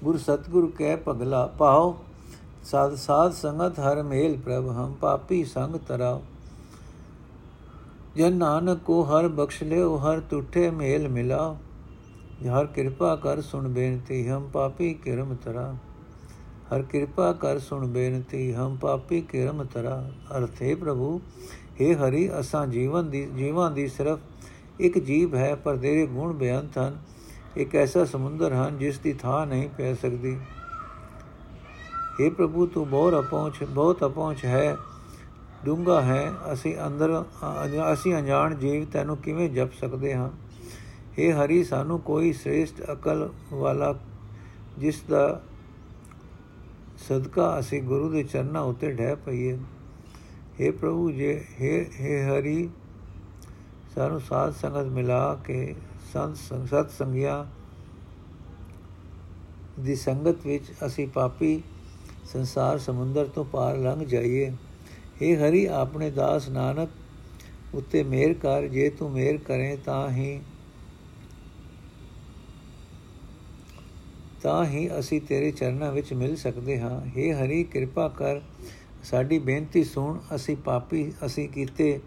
गुरु सतगुरु कै पगला पाओ। साध साध संगत हर मेल प्रभ, हम पापी संग तराओ। जन नानक को हर बख्श ले हर टूठे मेल मिलाओ। हर कृपा कर सुन बेनती, हम पापी किरम तराओ। ਹਰ ਕਿਰਪਾ ਕਰ ਸੁਣ ਬੇਨਤੀ ਹਮ ਪਾਪੀ ਕਿਰਮ ਤਰਾ ਅਰਥੇ ਪ੍ਰਭੂ हे ਹਰੀ ਅਸਾਂ ਜੀਵਨ ਦੀ ਜੀਵਾਂ ਦੀ ਸਿਰਫ ਇੱਕ ਜੀਵ ਹੈ ਪਰ ਤੇਰੇ ਗੁਣ ਬੇਅੰਤ ਹਨ ਇੱਕ ਐਸਾ ਸਮੁੰਦਰ ਹਨ ਜਿਸ ਦੀ ਥਾਂ ਨਹੀਂ ਪੈ ਸਕਦੀ हे ਪ੍ਰਭੂ ਤੂੰ ਬਹੁਤ ਅਪਹੁੰਚ ਬਹੁਤ ਅਪਹੁੰਚ ਹੈ ਡੂੰਗਾ ਹੈ ਅਸੀਂ ਅੰਦਰ ਅਸੀਂ ਅਣਜਾਣ ਜੀਵ ਤੈਨੂੰ ਕਿਵੇਂ ਜਪ ਸਕਦੇ ਹਾਂ हे ਹਰੀ ਸਾਨੂੰ ਕੋਈ ਸ੍ਰੇਸ਼ਟ ਅਕਲ ਵਾਲਾ ਜਿਸ ਦਾ ਸਦਕਾ ਅਸੀਂ ਗੁਰੂ ਦੇ ਚਰਨਾਂ ਉੱਤੇ ਢਹਿ ਪਈਏ हे ਪ੍ਰਭੂ ਜੇ हे हे ਹਰੀ ਸਾਨੂੰ ਸਾਧ ਸੰਗਤ ਮਿਲਾ ਕੇ ਸੰਤ ਸੰਗਤ ਸੰਗਿਆ ਦੀ ਸੰਗਤ ਵਿੱਚ ਅਸੀਂ ਪਾਪੀ ਸੰਸਾਰ ਸਮੁੰਦਰ ਤੋਂ ਪਾਰ ਲੰਘ ਜਾਈਏ हे ਹਰੀ ਆਪਣੇ ਦਾਸ ਨਾਨਕ ਉੱਤੇ ਮਿਹਰ ਕਰ ਜੇ ਤੂੰ ਮਿਹਰ ਕਰੇ ਤਾਂ ਹੀ ਤਾਂ ਹੀ ਅਸੀਂ ਤੇਰੇ ਚਰਨਾਂ ਵਿੱਚ ਮਿਲ ਸਕਦੇ ਹਾਂ। हे ਹਰੀ, ਕਿਰਪਾ ਕਰ। ਸਾਡੀ ਬੇਨਤੀ ਸੁਣ। ਅਸੀਂ ਪਾਪੀ, ਅਸੀਂ ਕੀਤੇ,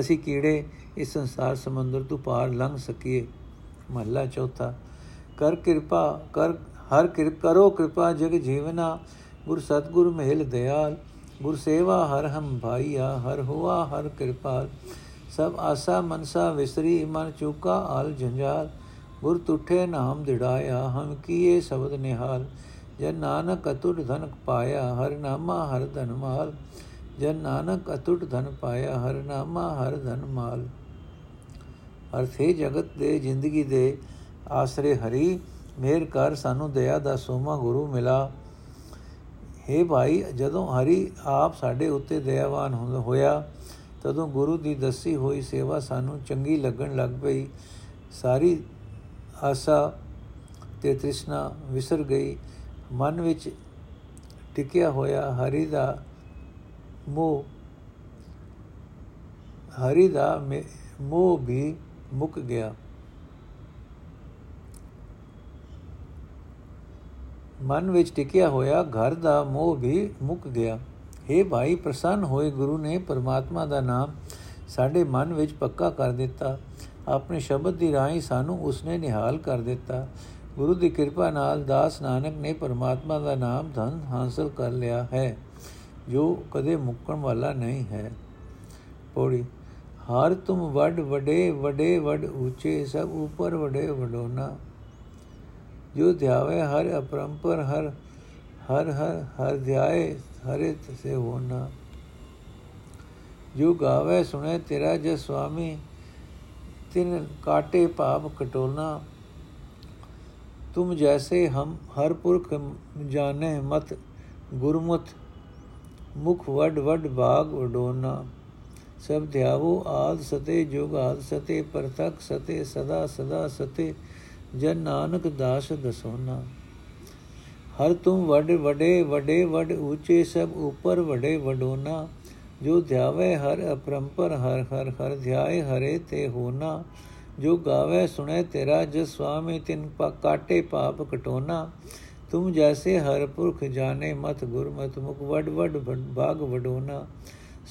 ਅਸੀਂ ਕੀੜੇ ਇਸ ਸੰਸਾਰ ਸਮੁੰਦਰ ਤੋਂ ਪਾਰ ਲੰਘ ਸਕੀਏ। ਮਹਲਾ ਚੌਥਾ, ਕਰ ਕਿਰਪਾ, ਕਰ ਹਰ ਕਿਰਪ ਕਰੋ ਕਿਰਪਾ ਜਗ ਜੀਵਨਾ। ਗੁਰ ਸਤਗੁਰ ਮਹਿਲ ਦਿਆਲ, ਗੁਰ ਸੇਵਾ ਹਰ ਹਮ ਭਾਈਆ, ਹਰ ਹੁਆ ਹਰ ਕਿਰਪਾਲ। ਸਭ ਆਸਾ ਮਨਸਾ ਵਿਸਰੀ, ਮਨ ਚੁਕਾ ਆਲ ਜੰਜਾਲ। ਗੁਰ ਤੁਠੇ ਨਾਮ ਦਿੜਾਇਆ, ਹਮ ਕੀਏ ਸ਼ਬਦ ਨਿਹਾਲ। ਜਨ ਨਾਨਕ ਅਤੁਟ ਧਨ ਪਾਇਆ, ਹਰ ਨਾਮਾ ਹਰ ਧਨ ਮਾਲ। ਜਨ ਨਾਨਕ ਅਤੁਟ ਧਨ ਪਾਇਆ, ਹਰ ਨਾਮਾ ਹਰ ਧਨ ਮਾਲ। ਅਰਥੇ ਜਗਤ ਦੇ, ਜ਼ਿੰਦਗੀ ਦੇ ਆਸਰੇ ਹਰੀ, ਮੇਰ ਕਰ ਸਾਨੂੰ ਦਇਆ ਦਾ ਸੋਮਾ ਗੁਰੂ ਮਿਲਾ। हे ਭਾਈ, ਜਦੋਂ ਹਰੀ ਆਪ ਸਾਡੇ ਉੱਤੇ ਦਇਆਵਾਨ ਹੋਇਆ, ਤਦੋਂ ਗੁਰੂ ਦੀ ਦੱਸੀ ਹੋਈ ਸੇਵਾ ਸਾਨੂੰ ਚੰਗੀ ਲੱਗਣ ਲੱਗ ਪਈ। ਸਾਰੀ ਆਸਾ ਤੇ ਤ੍ਰਿਸ਼ਨਾ ਵਿਸਰ ਗਈ। ਮਨ ਵਿੱਚ ਟਿਕਿਆ ਹੋਇਆ ਹਰੀ ਦਾ ਮੋਹ, ਹਰੀ ਦਾ ਮੋਹ ਵੀ ਮੁੱਕ ਗਿਆ। ਮਨ ਵਿੱਚ ਟਿਕਿਆ ਹੋਇਆ ਘਰ ਦਾ ਮੋਹ ਵੀ ਮੁੱਕ ਗਿਆ। हे ਭਾਈ, ਪ੍ਰਸੰਨ ਹੋਏ ਗੁਰੂ ਨੇ ਪਰਮਾਤਮਾ ਦਾ ਨਾਮ ਸਾਡੇ ਮਨ ਵਿੱਚ ਪੱਕਾ ਕਰ ਦਿੱਤਾ। ਆਪਣੇ ਸ਼ਬਦ ਦੀ ਰਾਹੀਂ ਸਾਨੂੰ ਉਸਨੇ ਨਿਹਾਲ ਕਰ ਦਿੱਤਾ। ਗੁਰੂ ਦੀ ਕਿਰਪਾ ਨਾਲ ਦਾਸ ਨਾਨਕ ਨੇ ਪਰਮਾਤਮਾ ਦਾ ਨਾਮ ਧਨ ਹਾਸਲ ਕਰ ਲਿਆ ਹੈ, ਜੋ ਕਦੇ ਮੁੱਕਣ ਵਾਲਾ ਨਹੀਂ ਹੈ। ਪੌੜੀ, ਹਰ ਤੁਮ ਵੱਡ ਵਡੇ ਵਡੇ ਵੱਡ ਉੱਚੇ ਸਭ ਉਪਰ ਵਡੇ ਵਡੋਨਾ। ਜੋ ਧਿਆਵੇ ਹਰ ਅਪਰੰਪਰ, ਹਰ ਹਰ ਹਰ ਹਰ ਧਿਆਏ, ਹਰੇ ਤਸੇ ਹੋਣਾ ਜੋ ਗਾਵੇ ਸੁਣੇ ਤੇਰਾ ਜੇ ਸੁਆਮੀ ਤਿਨ ਕਾਟੇ ਭਾਵ ਕਟੋਲਨਾ ਤੁਮ ਜੈਸੇ ਹਮ ਹਰ ਪੁਰਖ ਜਾਣੇ ਮਤ ਗੁਰਮੁਤ ਮੁਖ ਵਡ ਵਡ ਬਾਗ ਵਡੋਨਾ ਸਭ ਧਿਆਵੋ ਆਦ ਸਤੇ ਜੁਗ ਆਦ ਸਤੇ ਪਰਤਕ ਸਤੇ ਸਦਾ ਸਦਾ ਸਤੇ ਜਨ ਨਾਨਕ ਦਾਸ ਦਸੋਨਾ ਹਰ ਤੁਮ ਵਡ ਵਡੇ ਵਡੇ ਵਡ ਉੱਚੇ ਸਭ ਉਪਰ ਵਡੇ ਵਡੋਨਾ ਜੋ ਧਿਆਵੇ ਹਰ ਅਪਰੰਪਰ, ਹਰ ਹਰ ਹਰ ਧਿਆਏ ਹਰੇ ਤੇ ਹੋਨਾ ਜੋ ਗਾਵੇ ਸੁਣੇ ਤੇਰਾ, ਜਸ ਸੁਆਮੀ ਤਿਨ ਪਾ, ਕਾਟੇ ਪਾਪ ਕਟੋਨਾ। ਤੁਮ ਜੈਸੇ ਹਰ ਪੁਰਖ ਜਾਣੇ, ਮਤ ਗੁਰਮਤ ਮੁਖ ਵਡ ਵਡ ਭਾਗ ਵਡੋਨਾ।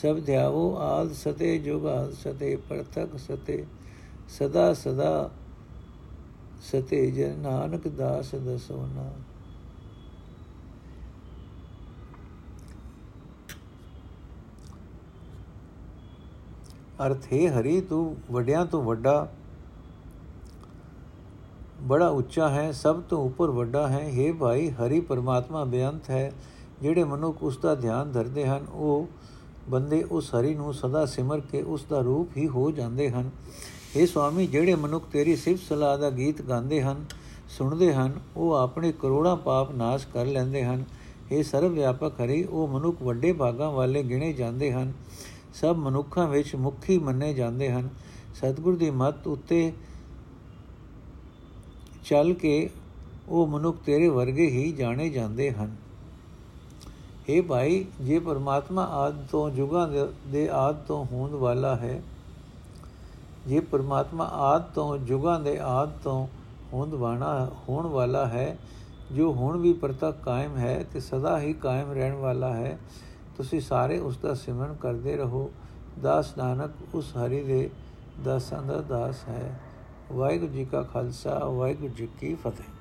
ਸਭ ਧਿਆਵੋ ਆਦ ਸਤੇ, ਜੁਗ ਆਦ ਸਤੇ ਪਰਤਕ ਸਤੇ। ਸਦਾ ਸਦਾ ਸਤੇ ਜਨ ਨਾਨਕ ਦਾਸ ਦਸੋਨਾ। ਅਰਥ ਹੈ ਹਰੀ, ਤੂੰ ਵੱਡਿਆਂ ਤੋਂ ਵੱਡਾ ਬੜਾ ਉੱਚਾ ਹੈ, ਸਭ ਤੋਂ ਉੱਪਰ ਵੱਡਾ ਹੈ। हे ਭਾਈ, ਹਰੀ ਪਰਮਾਤਮਾ ਬੇਅੰਤ ਹੈ, ਜਿਹੜੇ ਮਨੁੱਖ ਉਸ ਦਾ ਧਿਆਨ ਧਰਦੇ ਹਨ, ਉਹ ਬੰਦੇ ਉਸ ਹਰੀ ਨੂੰ ਸਦਾ ਸਿਮਰ ਕੇ ਉਸ ਦਾ ਰੂਪ ਹੀ ਹੋ ਜਾਂਦੇ ਹਨ। हे ਸੁਆਮੀ, ਜਿਹੜੇ ਮਨੁੱਖ ਤੇਰੀ ਸਿਫਤ ਸਲਾਹ ਦਾ ਗੀਤ ਗਾਉਂਦੇ ਹਨ, ਸੁਣਦੇ ਹਨ, ਉਹ ਆਪਣੇ ਕਰੋੜਾਂ ਪਾਪ ਨਾਸ਼ ਕਰ ਲੈਂਦੇ ਹਨ। ਇਹ ਸਰਵ ਵਿਆਪਕ ਹਰੀ, ਉਹ ਮਨੁੱਖ ਵੱਡੇ ਭਾਗਾਂ ਵਾਲੇ ਗਿਣੇ ਜਾਂਦੇ ਹਨ। ਸਭ ਮਨੁੱਖਾਂ ਵਿੱਚ ਮੁਖੀ ਮੰਨੇ ਜਾਂਦੇ ਹਨ। ਸਤਿਗੁਰ ਦੀ ਮੱਤ ਉੱਤੇ ਚੱਲ ਕੇ ਉਹ ਮਨੁੱਖ ਤੇਰੇ ਵਰਗੇ ਹੀ ਜਾਣੇ ਜਾਂਦੇ ਹਨ। ਇਹ ਭਾਈ, ਜੇ ਪਰਮਾਤਮਾ ਆਦ ਤੋਂ ਜੁਗਾਂ ਦੇ ਆਦ ਤੋਂ ਹੋਣ ਵਾਲਾ ਹੈ, ਜੇ ਪਰਮਾਤਮਾ ਆਦ ਤੋਂ ਜੁਗਾਂ ਦੇ ਆਦ ਤੋਂ ਹੋਂਦ ਵਾਣਾ ਹੋਣ ਵਾਲਾ ਹੈ, ਜੋ ਹੁਣ ਵੀ ਪ੍ਰਤੱਖ ਕਾਇਮ ਹੈ ਤੇ ਸਦਾ ਹੀ ਕਾਇਮ ਰਹਿਣ ਵਾਲਾ ਹੈ ਤੁਸੀਂ ਸਾਰੇ ਉਸ ਦਾ ਸਿਮਰਨ ਕਰਦੇ ਰਹੋ। ਦਾਸ ਨਾਨਕ ਉਸ ਹਰੀ ਦੇ ਦਾਸਾਂ ਦਾ ਦਾਸ ਹੈ। ਵਾਹਿਗੁਰੂ ਜੀ ਕਾ ਖਾਲਸਾ, ਵਾਹਿਗੁਰੂ ਜੀ ਕੀ ਫਤਿਹ।